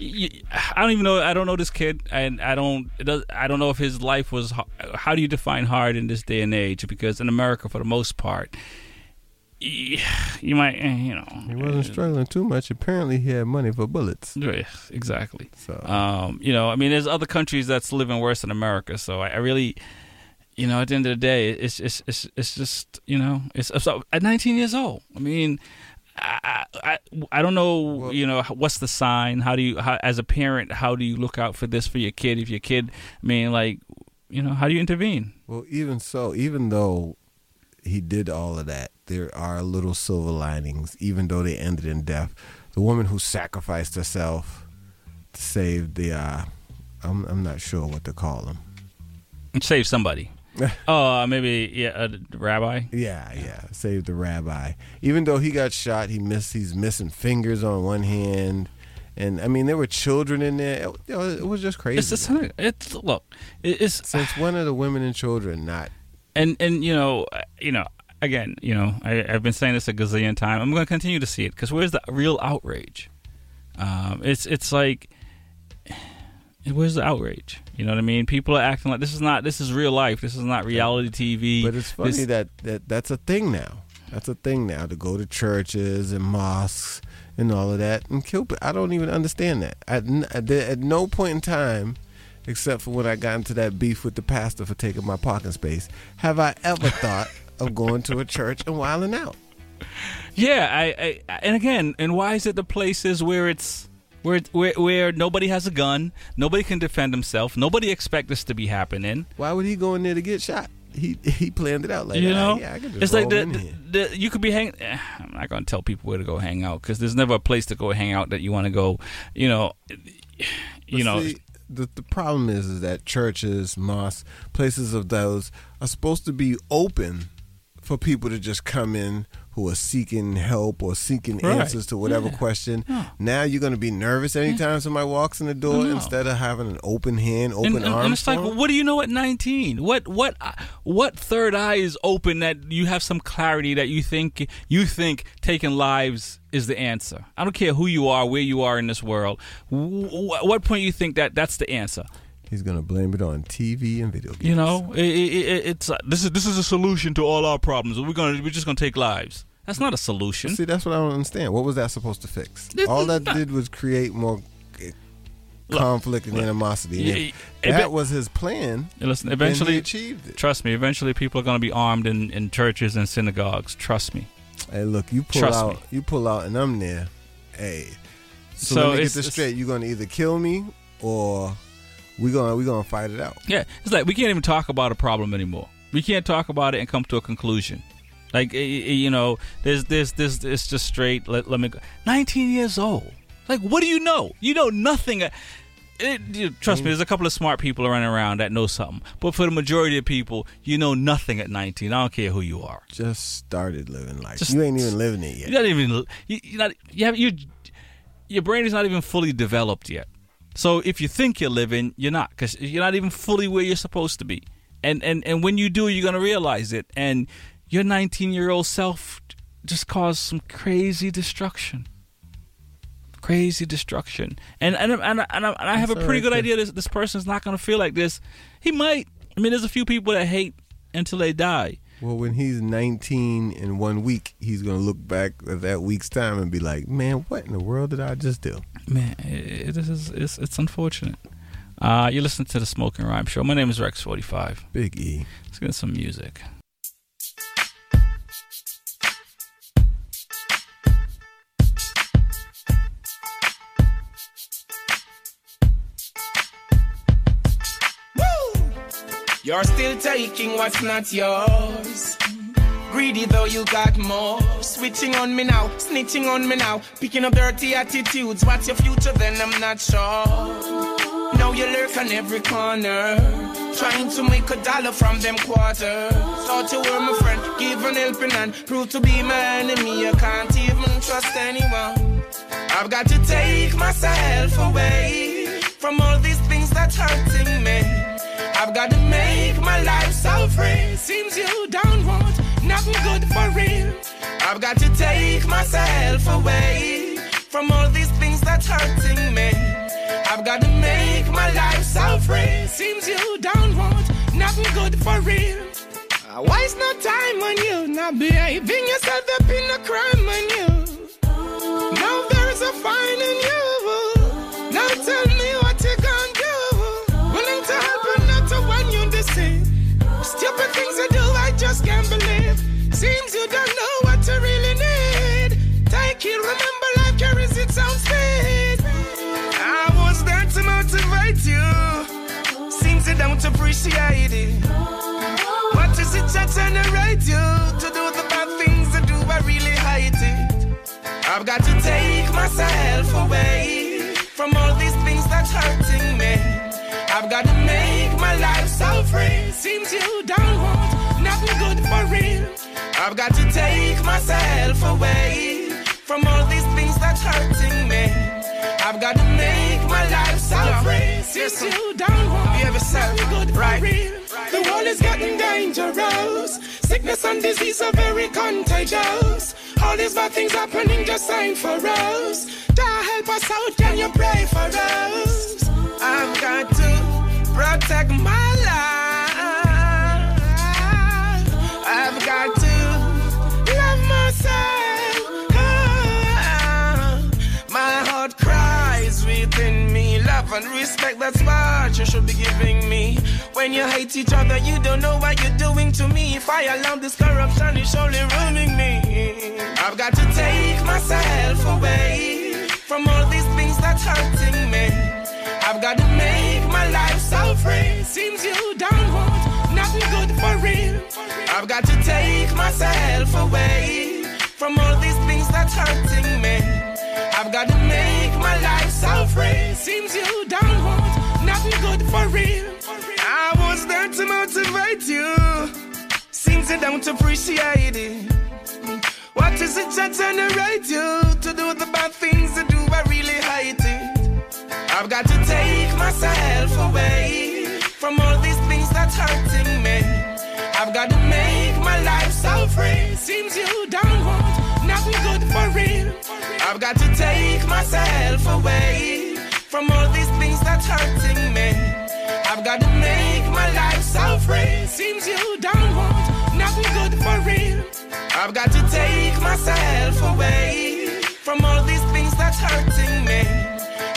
I don't even know. I don't know this kid, and I don't. It does, I don't know if his life was. How do you define hard in this day and age? Because in America, for the most part, you might, eh, you know, He wasn't struggling too much. Apparently, he had money for bullets. Yeah, exactly. So, um, you know, I mean, there's other countries that's living worse than America. So I, I really, you know, at the end of the day, it's it's it's, it's just you know, it's so at 19 years old. I mean, I I, I don't know, you know, what's the sign? How do you, how, as a parent, how do you look out for this for your kid? If your kid, I mean, like, you know, how do you intervene? Well, even so, even though he did all of that, there are little silver linings, even though they ended in death. The woman who sacrificed herself to save the, uh, I'm, I'm not sure what to call them. Save somebody. oh, uh, maybe yeah, a rabbi. Yeah, yeah, save the rabbi. Even though he got shot, he missed. He's missing fingers on one hand, and I mean there were children in there. It, it was just crazy. It's just, it's look, it's since when are the women and children not? and and you know you know again you know I, I've been saying this a gazillion times. I'm going to continue to see it because where's the real outrage? Um, it's it's like where's the outrage? You know what I mean? People are acting like this is not this is real life. This is not reality TV. But it's funny This- that, that that's a thing now. That's a thing now to go to churches and mosques and all of that and kill. pe- I don't even understand that. At, n- at, the- at no point in time, except for when I got into that beef with the pastor for taking my parking space, have I ever thought of going to a church and wilding out. Yeah, I, I and again, and why is it the places where it's where where where nobody has a gun, nobody can defend himself, nobody expect this to be happening. Why would he go in there to get shot? He he planned it out like you "Ah, know, yeah, I can just it's like the, the, the you could be hang. eh, I'm not gonna tell people where to go hang out because there's never a place to go hang out that you want to go. You know, you But know. see, the the problem is is that churches, mosques, places of those are supposed to be open for people to just come in who are seeking help or seeking Right. answers to whatever Yeah. question. Now you're going to be nervous anytime somebody walks in the door No. instead of having an open hand, open and, and- arms. and it's like, what do you know at 19? What what uh, what third eye is open that you have some clarity that you think you think taking lives is the answer? I don't care who you are, where you are in this world. Wh- what point you think that that's the answer? He's going to blame it on TV and video games. You know, it, it, it, it's uh, this is this is a solution to all our problems. We're gonna we're just gonna take lives. That's not a solution. See, that's what I don't understand. What was that supposed to fix? All that did was create more eh, conflict and animosity. Yeah, yeah, that was his plan. Listen, then he eventually, achieved it. trust me. Eventually, people are going to be armed in, in churches and synagogues. Trust me. Hey, look, you pull Trust out, me. you pull out, and I'm there. Hey, so, So let me get this straight. You're gonna either kill me or we gonna we gonna fight it out. Yeah, it's like we can't even talk about a problem anymore. We can't talk about it and come to a conclusion. Like eh, eh, you know, there's this this it's just straight. Let, let me go. 19 years old. Like what do you know? You know nothing. It, you- trust me, there's a couple of smart people running around that know something. But for the majority of people, you know nothing at 19. I don't care who you are. Just started living life. Just- you ain't even living it yet. You're not even. You, you're not. You have, you, your brain is not even fully developed yet. So if you think you're living, you're not, because you're not even fully where you're supposed to be. And and and when you do, you're gonna realize it. And your 19 year old self just caused some crazy destruction. Crazy destruction. And and and, and, I- and I have a pretty good idea this this person's not gonna feel like this. He might. I mean, there's a few people that hate until they die. Well, when he's 19 in one week, he's gonna look back at that week's time and be like, "Man, what in the world did I just do?" Man, it, it is it's it's unfortunate. Uh, you listen to the Smoking Rhyme Show. My name is Rex45. Big E. Let's get some music. You're still taking what's not yours. Greedy though you got more. Switching on me now, snitching on me now. Picking up dirty attitudes. What's your future then? I'm not sure. Now you lurk on every corner. Trying to make a dollar from them quarters. Thought you were my friend, give an helping hand. Prove to be my enemy. I can't even trust anyone. I've got to take myself away from all these things that's hurting me. I've got to make my life so free. Seems you don't want nothing good for real. I've got to take myself away from all these things that's hurting me. I've got to make my life so free. Seems you don't want nothing good for real. Uh, waste no time on you, not behaving yourself up in a crime on you. Now there's a fine in you. Things you do, I just can't believe. Seems you don't know what you really need. Take it, remember life carries its own speed. I was there to motivate you. Seems you don't appreciate it. What is it that generate you to do the bad things that do I really hate it? I've got to take myself away from all these things that's hurting me. I've got to so free. Seems you don't want nothing good for real. I've got to take myself away from all these things that's hurting me. I've got to make my life so free. Seems you don't want nothing good for real. The world is getting dangerous. Sickness and disease are very contagious. All these bad things happening just sign for us. Jah help us out, can you pray for us? I've got to protect my respect, that's what you should be giving me. When you hate each other, you don't know what you're doing to me. If I allow this corruption, it's only ruining me. I've got to take myself away from all these things that's hurting me. I've got to make my life so free. Seems you don't want nothing good for real. I've got to take myself away from all these things that's hurting me. I've got to free. Seems you want nothing good for real. I was there to motivate you. Seems you don't appreciate it. What is it that generate you to do the bad things that do I really hate it? I've got to take myself away from all these things that's hurting me. I've got to make my life so free. Seems you don't want nothing good for real. I've got to take myself away from all these things that's hurting me. I've got to make my life so free. Seems you don't want nothing good for real. I've got to take myself away from all these things that's hurting me.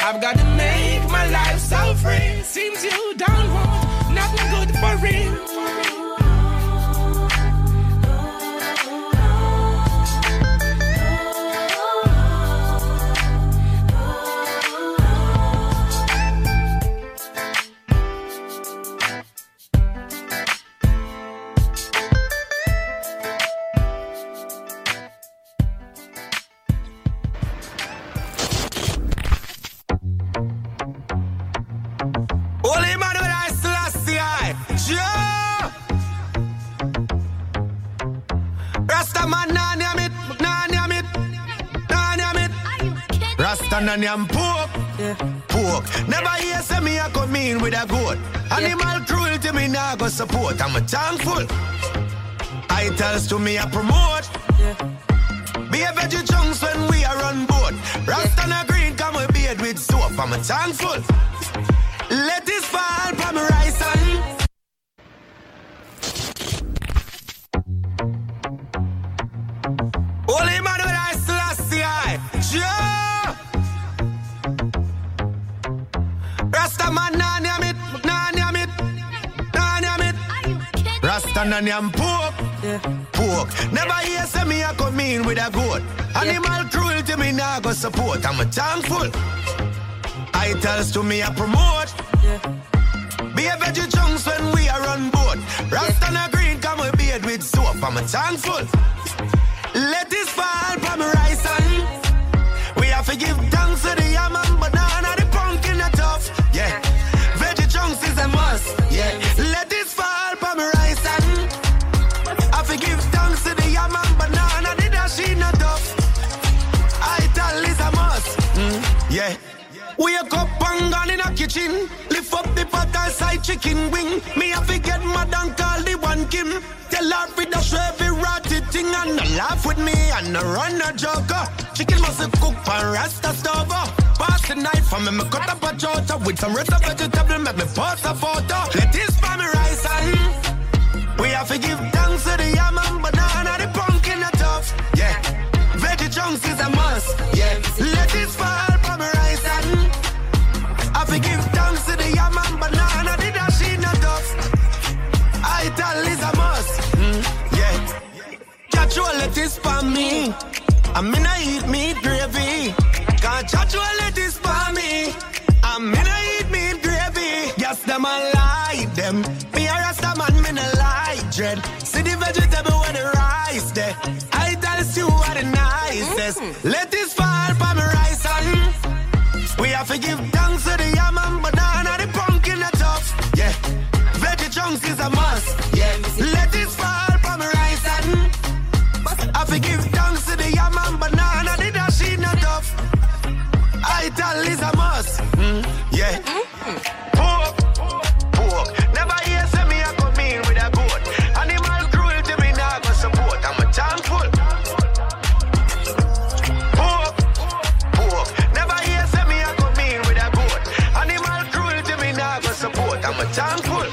I've got to make my life so free. Seems you don't want nothing good for real. Nan yam pork, pork. Never hear say me a come in with a goat. Animal cruelty me nah go support. I'm a thankful. Titles to me a promote. Be a veggie chunks when we are on board. Rasta na green come with beard with soap. I'm a thankful. Let this fall from rice Rasta and pork. Never hear say me a come in with a goat. Animal cruelty me go support. I'm a thankful. I tells to me I promote. Be a veggie chunks when we are on board. Rasta a green come with beard with soap. I'm a thankful. Let this fall from rice and we have to give thanks to the Wake up and gone in a kitchen. Lift up the pot and side chicken wing. Me have to get mad and call the one Kim. Tell her with the every ratty thing and no laugh with me and no run a joker. Chicken must cook and rasta stove. Pass the knife and me, me cut up a chota with some rest vegetable. Make me pass a photo. Let this me rice and we have to give thanks to the yam and banana, the pumpkin, the tough. Yeah. Veggie chunks is a must. Yeah. Let this fall Lettuce for me. I'm in a eat meat gravy. Can't catch your lettuce for me. I'm in a eat meat gravy. Yes, them a lie them. Me a rasta man, me no like dread. See the vegetable when the rice there. I tell you what the nicest. Mm-hmm. Lettuce fall for me rice and we have to give thanks to the yam and banana, the pumpkin, the tough. Yeah. Veggie chunks is a must. Yeah. Let it fall my and I forgive thanks to the yam and banana, the dashi not tough. I tell is a must. Mm, yeah. Pork, pork. Never hear say me a come in with a goat. Animal cruelty me nah go support. I'm a thankful. Pork, pork. Never hear say me a come in with a goat. Animal cruelty me nah go support. I'm a thankful.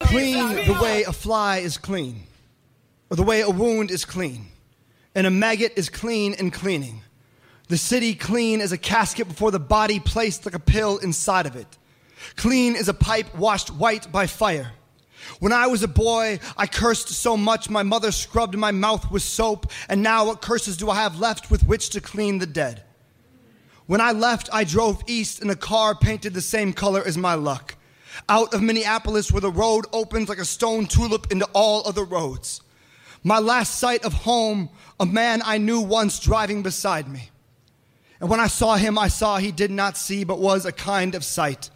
Clean the way a fly is clean, or the way a wound is clean, and a maggot is clean and cleaning. The city clean as a casket before the body placed like a pill inside of it. Clean as a pipe washed white by fire. When I was a boy, I cursed so much my mother scrubbed my mouth with soap, and now what curses do I have left with which to clean the dead? When I left, I drove east in a car painted the same color as my luck. Out of Minneapolis, where the road opens like a stone tulip into all other roads. My last sight of home, a man I knew once driving beside me. And when I saw him, I saw he did not see, but was a kind of sight.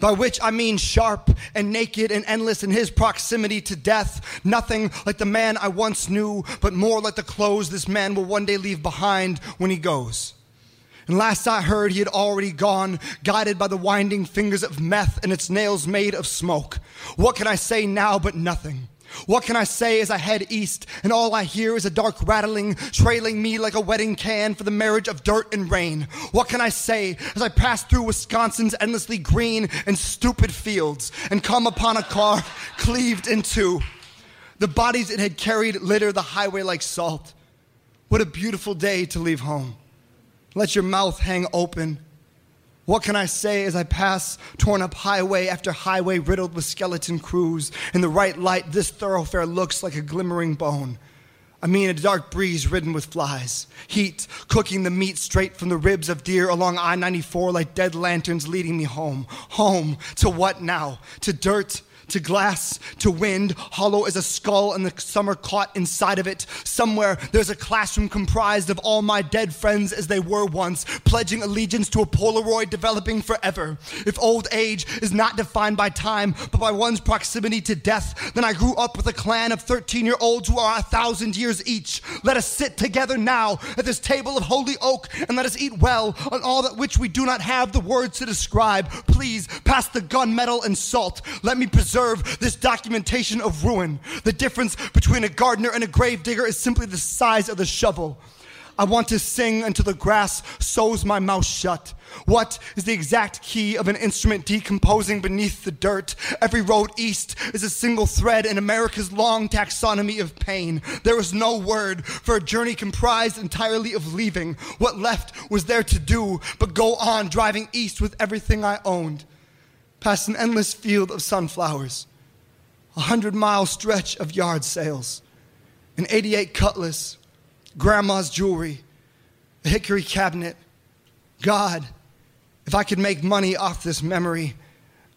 By which I mean sharp and naked and endless in his proximity to death. Nothing like the man I once knew, but more like the clothes this man will one day leave behind when he goes. And last I heard, he had already gone, guided by the winding fingers of meth and its nails made of smoke. What can I say now but nothing? What can I say as I head east and all I hear is a dark rattling, trailing me like a wedding can for the marriage of dirt and rain? What can I say as I pass through Wisconsin's endlessly green and stupid fields and come upon a car cleaved in two? The bodies it had carried litter the highway like salt. What a beautiful day to leave home. Let your mouth hang open. What can I say as I pass torn up highway after highway riddled with skeleton crews? In the right light, this thoroughfare looks like a glimmering bone. I mean, a dark breeze ridden with flies. Heat cooking the meat straight from the ribs of deer along I 94 like dead lanterns leading me home. Home to what now? To dirt? To glass, to wind, hollow as a skull and the summer caught inside of it. Somewhere there's a classroom comprised of all my dead friends as they were once, pledging allegiance to a Polaroid developing forever. If old age is not defined by time, but by one's proximity to death, then I grew up with a clan of 13 year olds who are a thousand years each. Let us sit together now at this table of holy oak and let us eat well on all that which we do not have the words to describe. Please pass the gunmetal and salt. Let me preserve this documentation of ruin. The difference between a gardener and a gravedigger is simply the size of the shovel. I want to sing until the grass sews my mouth shut. What is the exact key of an instrument decomposing beneath the dirt? Every road east is a single thread in America's long taxonomy of pain. There is no word for a journey comprised entirely of leaving. What left was there to do but go on driving east with everything I owned past an endless field of sunflowers, a hundred mile stretch of yard sales, an 88 cutlass, grandma's jewelry, a hickory cabinet. God, if I could make money off this memory,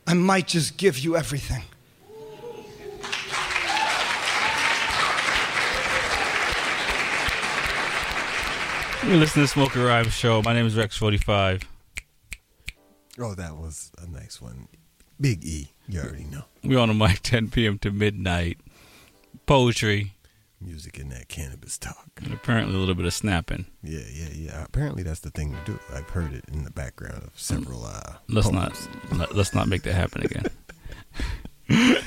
I might just give you everything. You listen to Smoking Rhyme Show. My name is Rex45. Oh, that was a nice one. Big E. You already know. We on the mic 10 p.m. to midnight. Poetry. Music in that cannabis talk. And apparently a little bit of snapping. Yeah, yeah, yeah. Apparently that's the thing to do. I've heard it in the background of several uh Let's poems. not let- let's not make that happen again.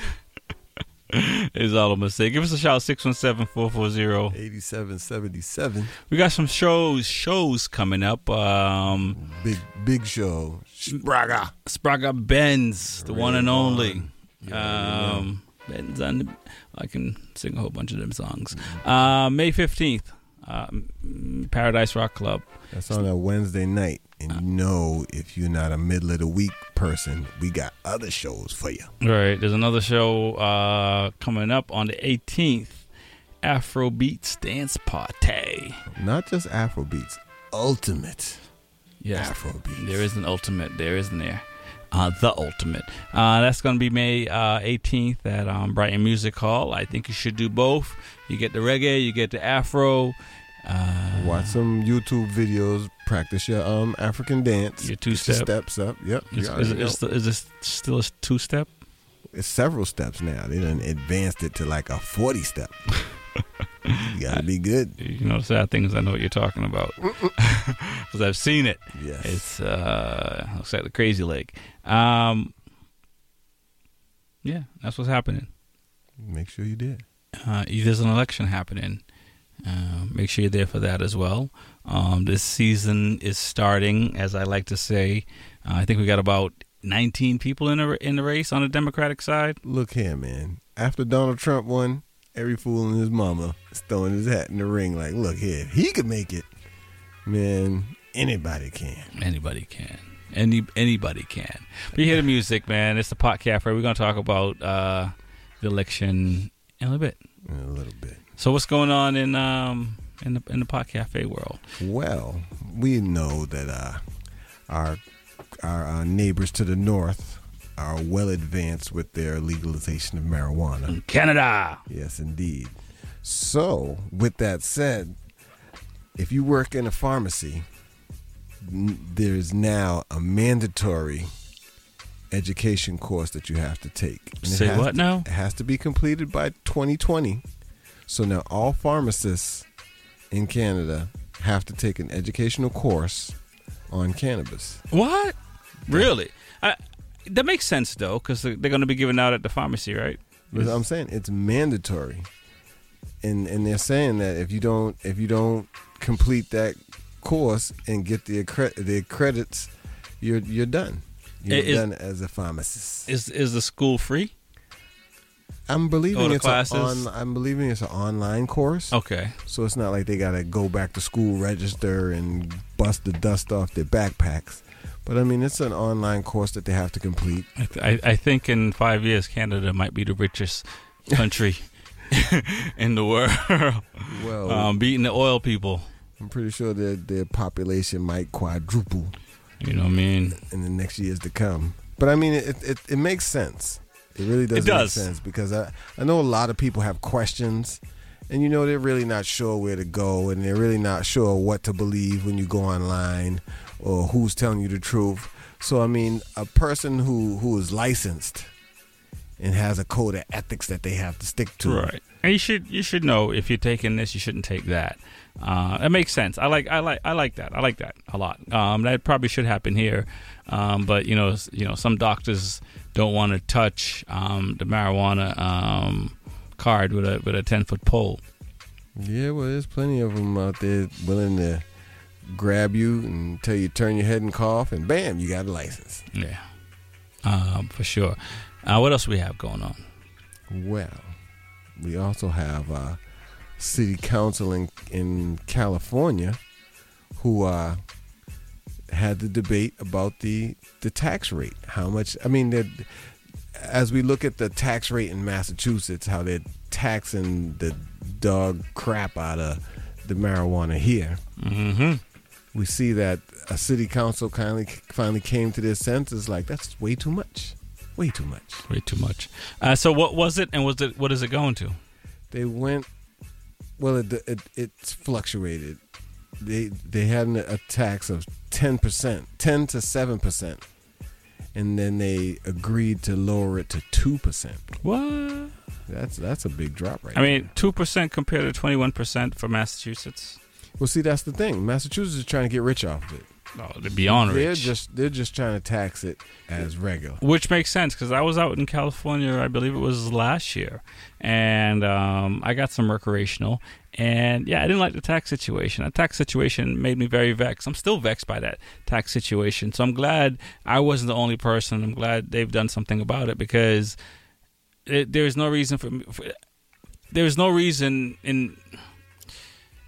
is all I'm gonna say. Give us a shout 617-440 8777. We got some shows shows coming up. Um Big big show. Spragga. Spragga Benz, the one and Red only. Yeah, Um Benz on the, I can sing a whole bunch of them songs. Uh May 15th. Uh, mm, Paradise Rock Club. That's on a Wednesday night. And you know if you're not a middle of the week person, we got other shows for you. Right. There's another show uh, coming up on the 18th. Afrobeats Dance Party. Not just Afrobeats, ultimate. Yes. Afrobeats. There is an ultimate. There isn't there. Uh, the ultimate. Uh, that's going to be May uh, 18th at um, Brighton Music Hall. I think you should do both. You get the reggae, you get the Afro. Uh, Watch some YouTube videos. Practice your um African dance. Your Get your two-step. steps up. Yep. Is, is, is, is this still a two step? it's several steps now. They done advanced it to like a forty step. you gotta be good. You know, the sad thing is I know what you're talking about because I've seen it. Yes. It's uh, looks like the crazy leg. Um, yeah, that's what's happening. Make sure you did. Uh, there's an election happening. Uh, make sure you're there for that as well. Um, this season is starting, as I like to say. Uh, I think we got about 19 people in the in the race on the Democratic side. Look here, man. After Donald Trump won, every fool and his mama is throwing his hat in the ring. Like, look here, he could make it, man, anybody can. Anybody can. Any anybody can. But you hear the music, man. It's the Pot Cafe. We're gonna talk about uh, the election in a little bit. In a little bit. So what's going on in um in the in the Pot Cafe world? Well, we know that uh, our our uh, neighbors to the north are well advanced with their legalization of marijuana. In Canada. Yes, indeed. So, with that said, if you work in a pharmacy, there is now a mandatory education course that you have to take. And Say what to- now? It has to be completed by 2020. So now all pharmacists in Canada have to take an educational course on cannabis. What? Really? I, that makes sense though, because they're going to be given out at the pharmacy, right? But I'm saying it's mandatory, and and they're saying that if you don't if you don't complete that course and get the accre- the credits, you're you're done. You're Is- done as a pharmacist. Is is the school free? I'm believing it's classes? on, I'm believing it's an online course. Okay. So it's not like they gotta go back to school, register, and bust the dust off their backpacks. But I mean, it's an online course that they have to complete. I, th- I, I think in five years, Canada might be the richest country in the world. Well- um, beating the oil people. I'm pretty sure that their population might quadruple. You know what I mean? In the next years to come. But I mean, it it, it makes sense. It really does, It does. make sense because I I know a lot of people have questions, and you know they're really not sure where to go, and they're really not sure what to believe when you go online, or who's telling you the truth. So I mean, a person who who is licensed and has a code of ethics that they have to stick to. Right. And you should you should know if you're taking this, you shouldn't take that. Uh, it makes sense. I like I like I like that. I like that a lot. Um, that probably should happen here. Um, but you know you know some doctors don't want to touch um, the marijuana um, card with a with a ten foot pole. Yeah, well, there's plenty of them out there willing to grab you and tell you turn your head and cough, and bam, you got a license. Yeah, um, for sure. Uh, what else we have going on? Well, we also have uh, city council in, in California who uh, had the debate about the the tax rate. How much? I mean, the, as we look at the tax rate in Massachusetts, how they're taxing the dog crap out of the marijuana here, mm-hmm. We see that a city council kindly finally came to their senses. Like that's way too much, way too much. Way too much. Uh, so what was it, and was it what is it going to? They went. Well, it, it it's fluctuated. They they had an, a tax of ten percent, ten to seven percent, and then they agreed to lower it to two percent. What? That's that's a big drop, right? I mean, two percent compared to twenty one percent for Massachusetts. Well, see, that's the thing. Massachusetts is trying to get rich off of it. Oh, they're beyond They're rich. just they're just trying to tax it as regular. Which makes sense because I was out in California, I believe it was last year, and um, I got some recreational. And yeah, I didn't like the tax situation. The tax situation made me very vexed. I'm still vexed by that tax situation. So I'm glad I wasn't the only person. I'm glad they've done something about it because it, there's no reason for, for there's no reason in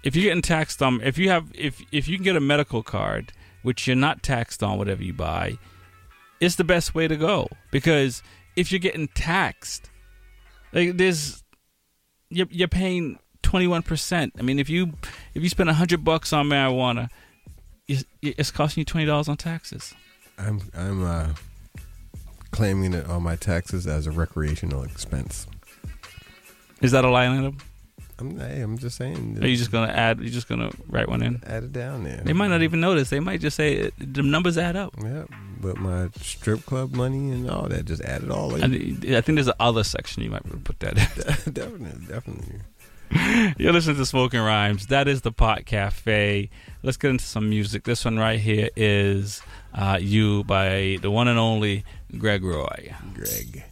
if you're getting taxed on if you have if if you can get a medical card which you're not taxed on whatever you buy it's the best way to go. Because if you're getting taxed like there's you're, you're paying 21% i mean if you if you spend 100 bucks on marijuana it's, it's costing you $20 on taxes. I'm I'm uh, claiming it on my taxes as a recreational expense. is that a line item I'm hey, I'm just saying. are you just gonna add you're just gonna write one in add it down there? they might not even notice they might just say the numbers add up Yeah, but my strip club money and all that just add it all in. I, I think there's a other section you might put that in. definitely, definitely. You're listening to Smoking Rhymes. That is the Pot Cafe. Let's get into some music. This one right here is uh, You by the one and only Greg Roy. Greg.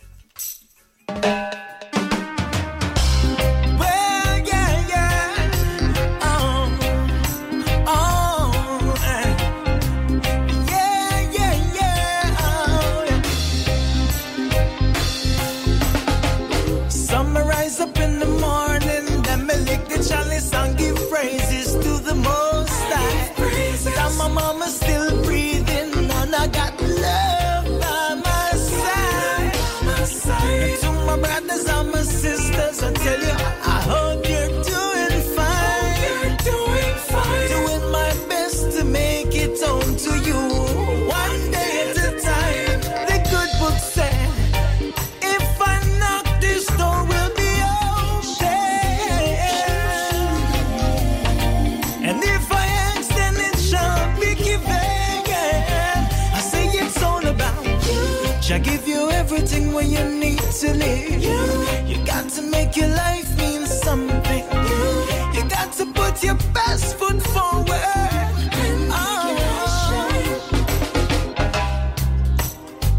To live. You got to make your life mean something. You got to put your best foot forward. Oh.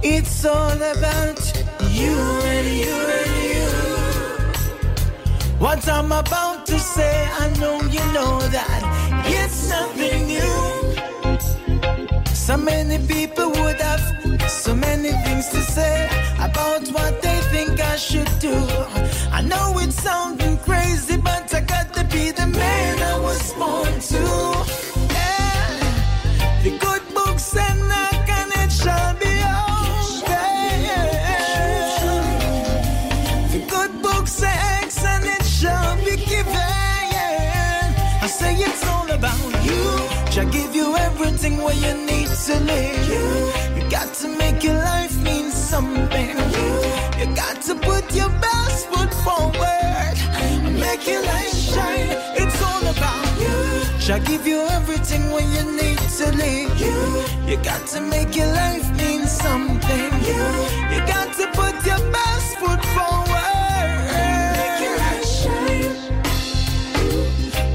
It's all about you and you and you. What I'm about to say, I know you know that it's nothing new. So many people would have so many things to say about what they think I should do. I know it's sounding crazy, but I got to be the man I was born to. The good book said, it shall be. The good book and it shall be given. I say it's all about you. Shall give you everything you need to live. You got to make your life mean something. You got to put your best foot forward. Make your light shine. It's all about you. Shall give you everything when you need to live. You you got to make your life mean something. You got to put your best foot forward. Make your light shine.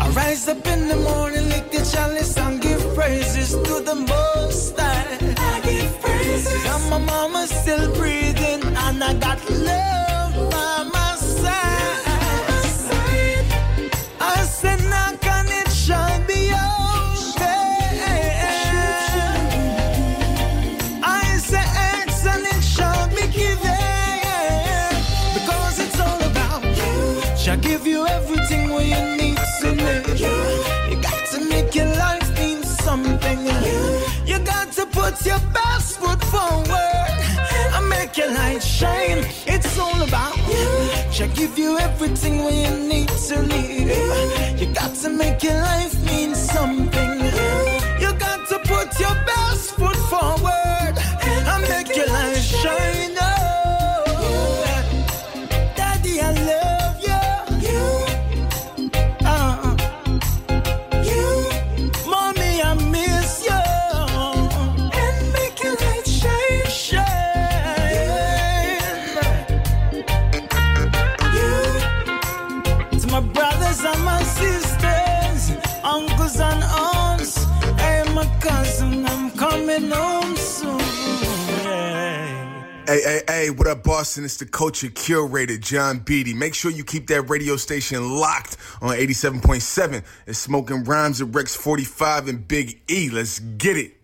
I rise up in the morning, lick the chalice and give praises to the Most High. And my mama still breathing, and I got love by my side. Put your best foot forward. I make your light shine. It's all about you. She give you everything we need to live. You got to make your life mean something. You got to put your best foot forward. Hey, hey, hey, what up, Boston? It's the culture curator, John Beatty. Make sure you keep that radio station locked on 87.7. It's smoking rhymes of Rex 45 and Big E. Let's get it.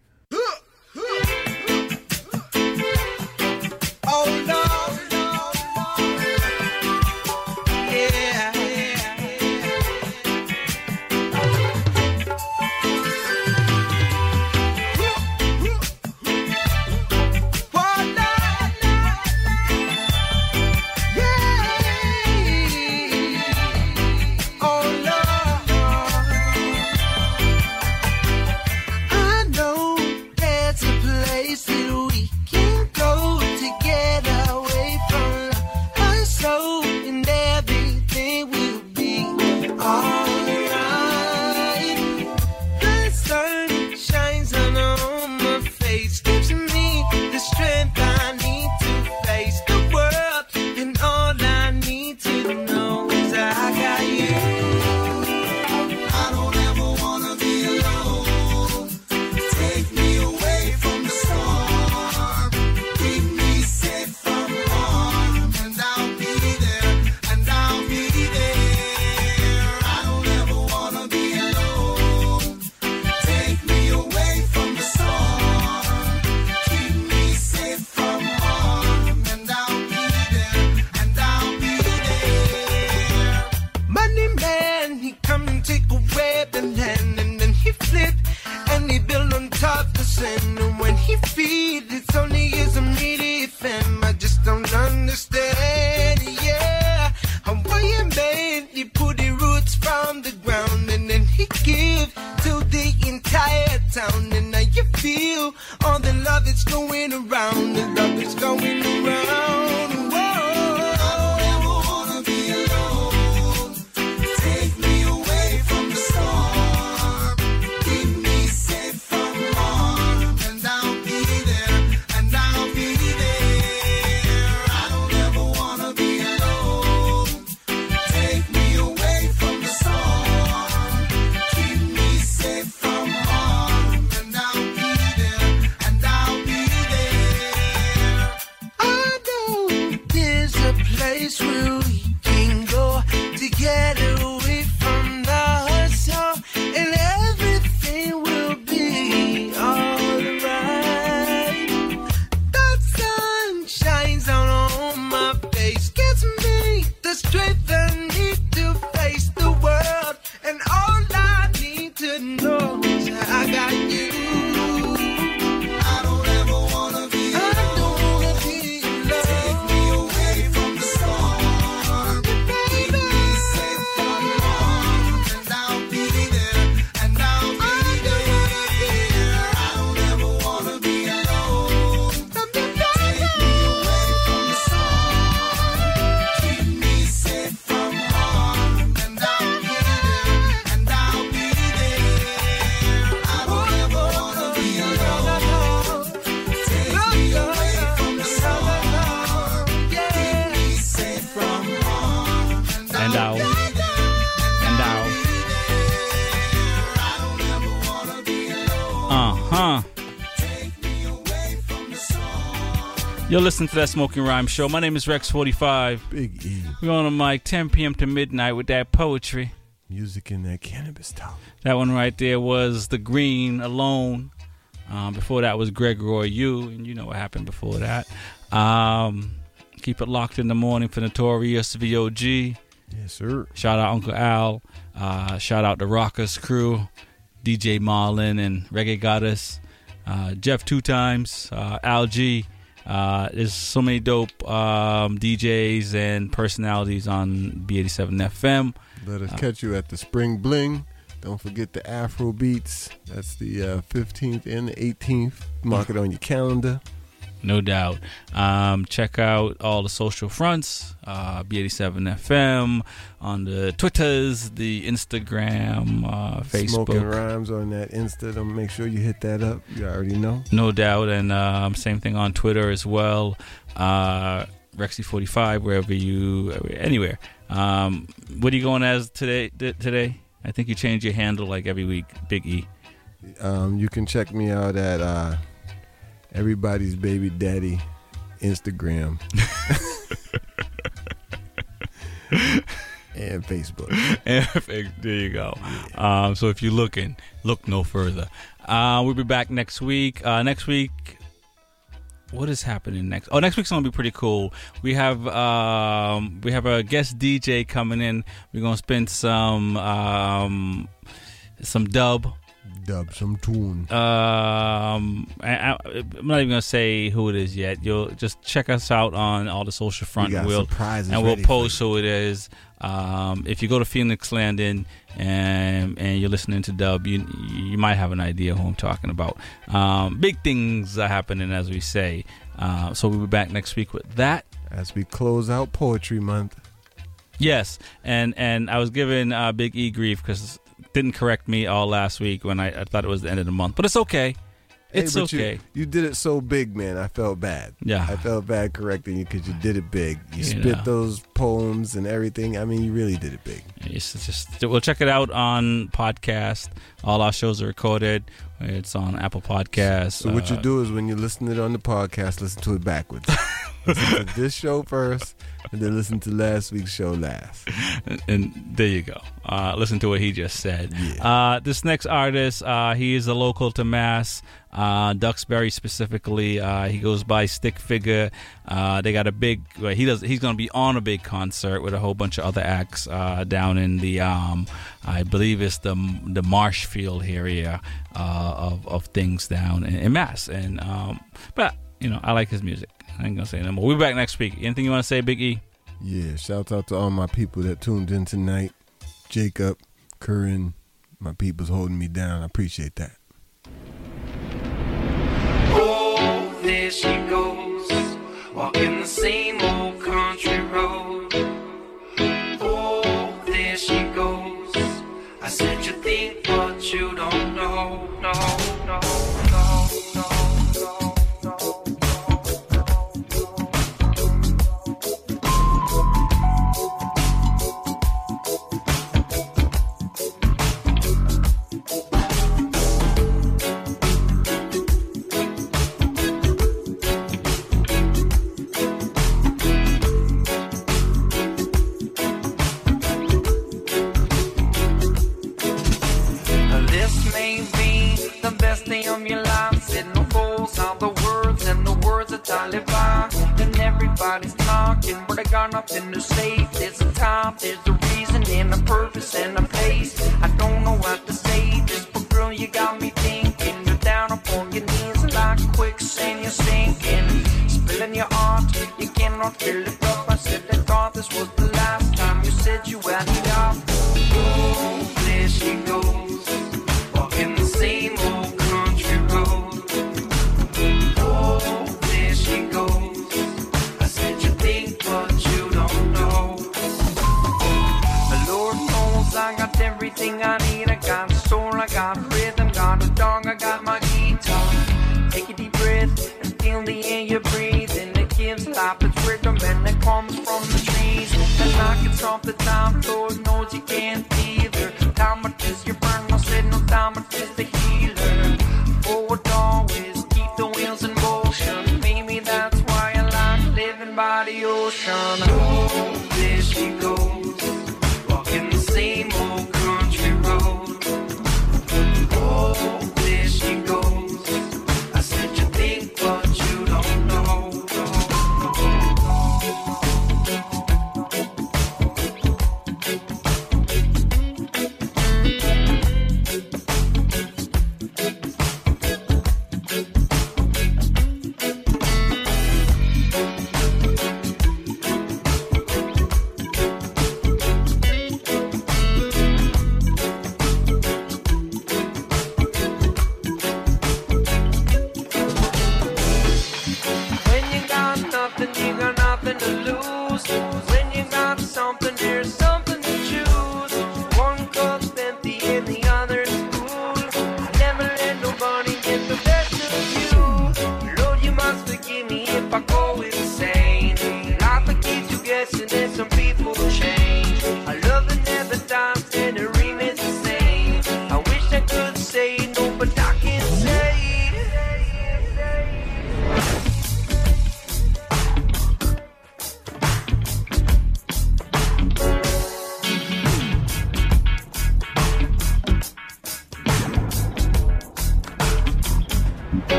You're listening to that Smoking Rhyme Show. My name is Rex45. Big E. We're on a mic 10 p.m. to midnight with that poetry. Music in that cannabis talk. That one right there was The Green Alone. Um, before that was Greg Roy U, and you know what happened before that. Um, keep it locked in the morning for Notorious VOG. Yes, sir. Shout out Uncle Al. Uh, shout out the Rockers crew, DJ Marlin and Reggae Goddess, uh, Jeff two times, uh, Al G. Uh, there's so many dope um, DJs and personalities on B87 FM. Let us Uh, catch you at the Spring Bling. Don't forget the Afro Beats. That's the uh, 15th and the 18th. Mark it on your calendar. No doubt. Um, check out all the social fronts, uh, B87 FM, on the Twitters, the Instagram, uh, Smoking Facebook. rhymes on that Insta. Don't make sure you hit that up. You already know. No doubt. And um, same thing on Twitter as well. Uh, Rexy45, wherever you, anywhere. Um, what are you going as today? Today, I think you change your handle like every week. Big E. Um, you can check me out at uh, Everybody's Baby Daddy Instagram and Facebook. And there you go. Um, so if you're looking, look no further. Uh, we'll be back next week. Uh, next week, what is happening next? Oh, next week's gonna be pretty cool. We have um, we have a guest DJ coming in. We're gonna spend some um, some dub. Dub some tune. Um, I, I'm not even gonna say who it is yet. You'll just check us out on all the social front. We we'll and we'll post who it is. Um, if you go to Phoenix Landing and and you're listening to Dub, you you might have an idea who I'm talking about. Um, big things are happening, as we say. Uh, so we'll be back next week with that. As we close out Poetry Month. Yes, and and I was giving uh, Big E grief because didn't correct me all last week when I, I thought it was the end of the month, but it's okay. Hey, It's but you- okay. You, did it so big, man. I felt bad. Yeah. I felt bad correcting you because you did it big. You You spit know. those poems and everything. I mean, you really did it big. It's just we'll check it out on podcast. All our shows are recorded. It's on Apple Podcasts. So what you uh, do is when you listen to it on the podcast, listen to it backwards. listen to this show first, and then listen to last week's show last. and, and there you go. Uh, listen to what he just said. Uh, this next artist, uh, he is a local to Mass, uh, Duxbury specifically. Uh, he goes by Stick Figure. Uh, they got a big. Well, he does. He's going to be on a big concert with a whole bunch of other acts uh, down in the. Um, I believe it's the the Marshfield area uh, of of things down in, in Mass. And um, but you know, I like his music. I ain't gonna say no more. We'll be back next week. Anything you want to say, Big E? Yeah, shout out to all my people that tuned in tonight. Jacob, Curran, my people's holding me down. I appreciate that. Oh, there she goes, walking the same Taliban. And everybody's talking, but I got nothing to say. There's a time, there's a reason, and a purpose and a place. I don't know what to say. This but girl, you got me thinking. You're down upon your knees like quicksand, you're sinking. Spilling your heart, you cannot fill it up. I said I thought this was the last time you said you had enough. Oh, there she goes. Everything I need. I got a soul, I got rhythm, got a dog, I got my guitar. Take a deep breath and feel the air you breathe. And it gives life its rhythm and it comes from the trees. And like it's off the time, Lord knows you can't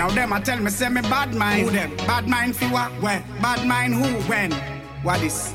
Now them I tell me say me bad mind. Who them? Bad mind fi what? Where? Bad mind who? When? What is?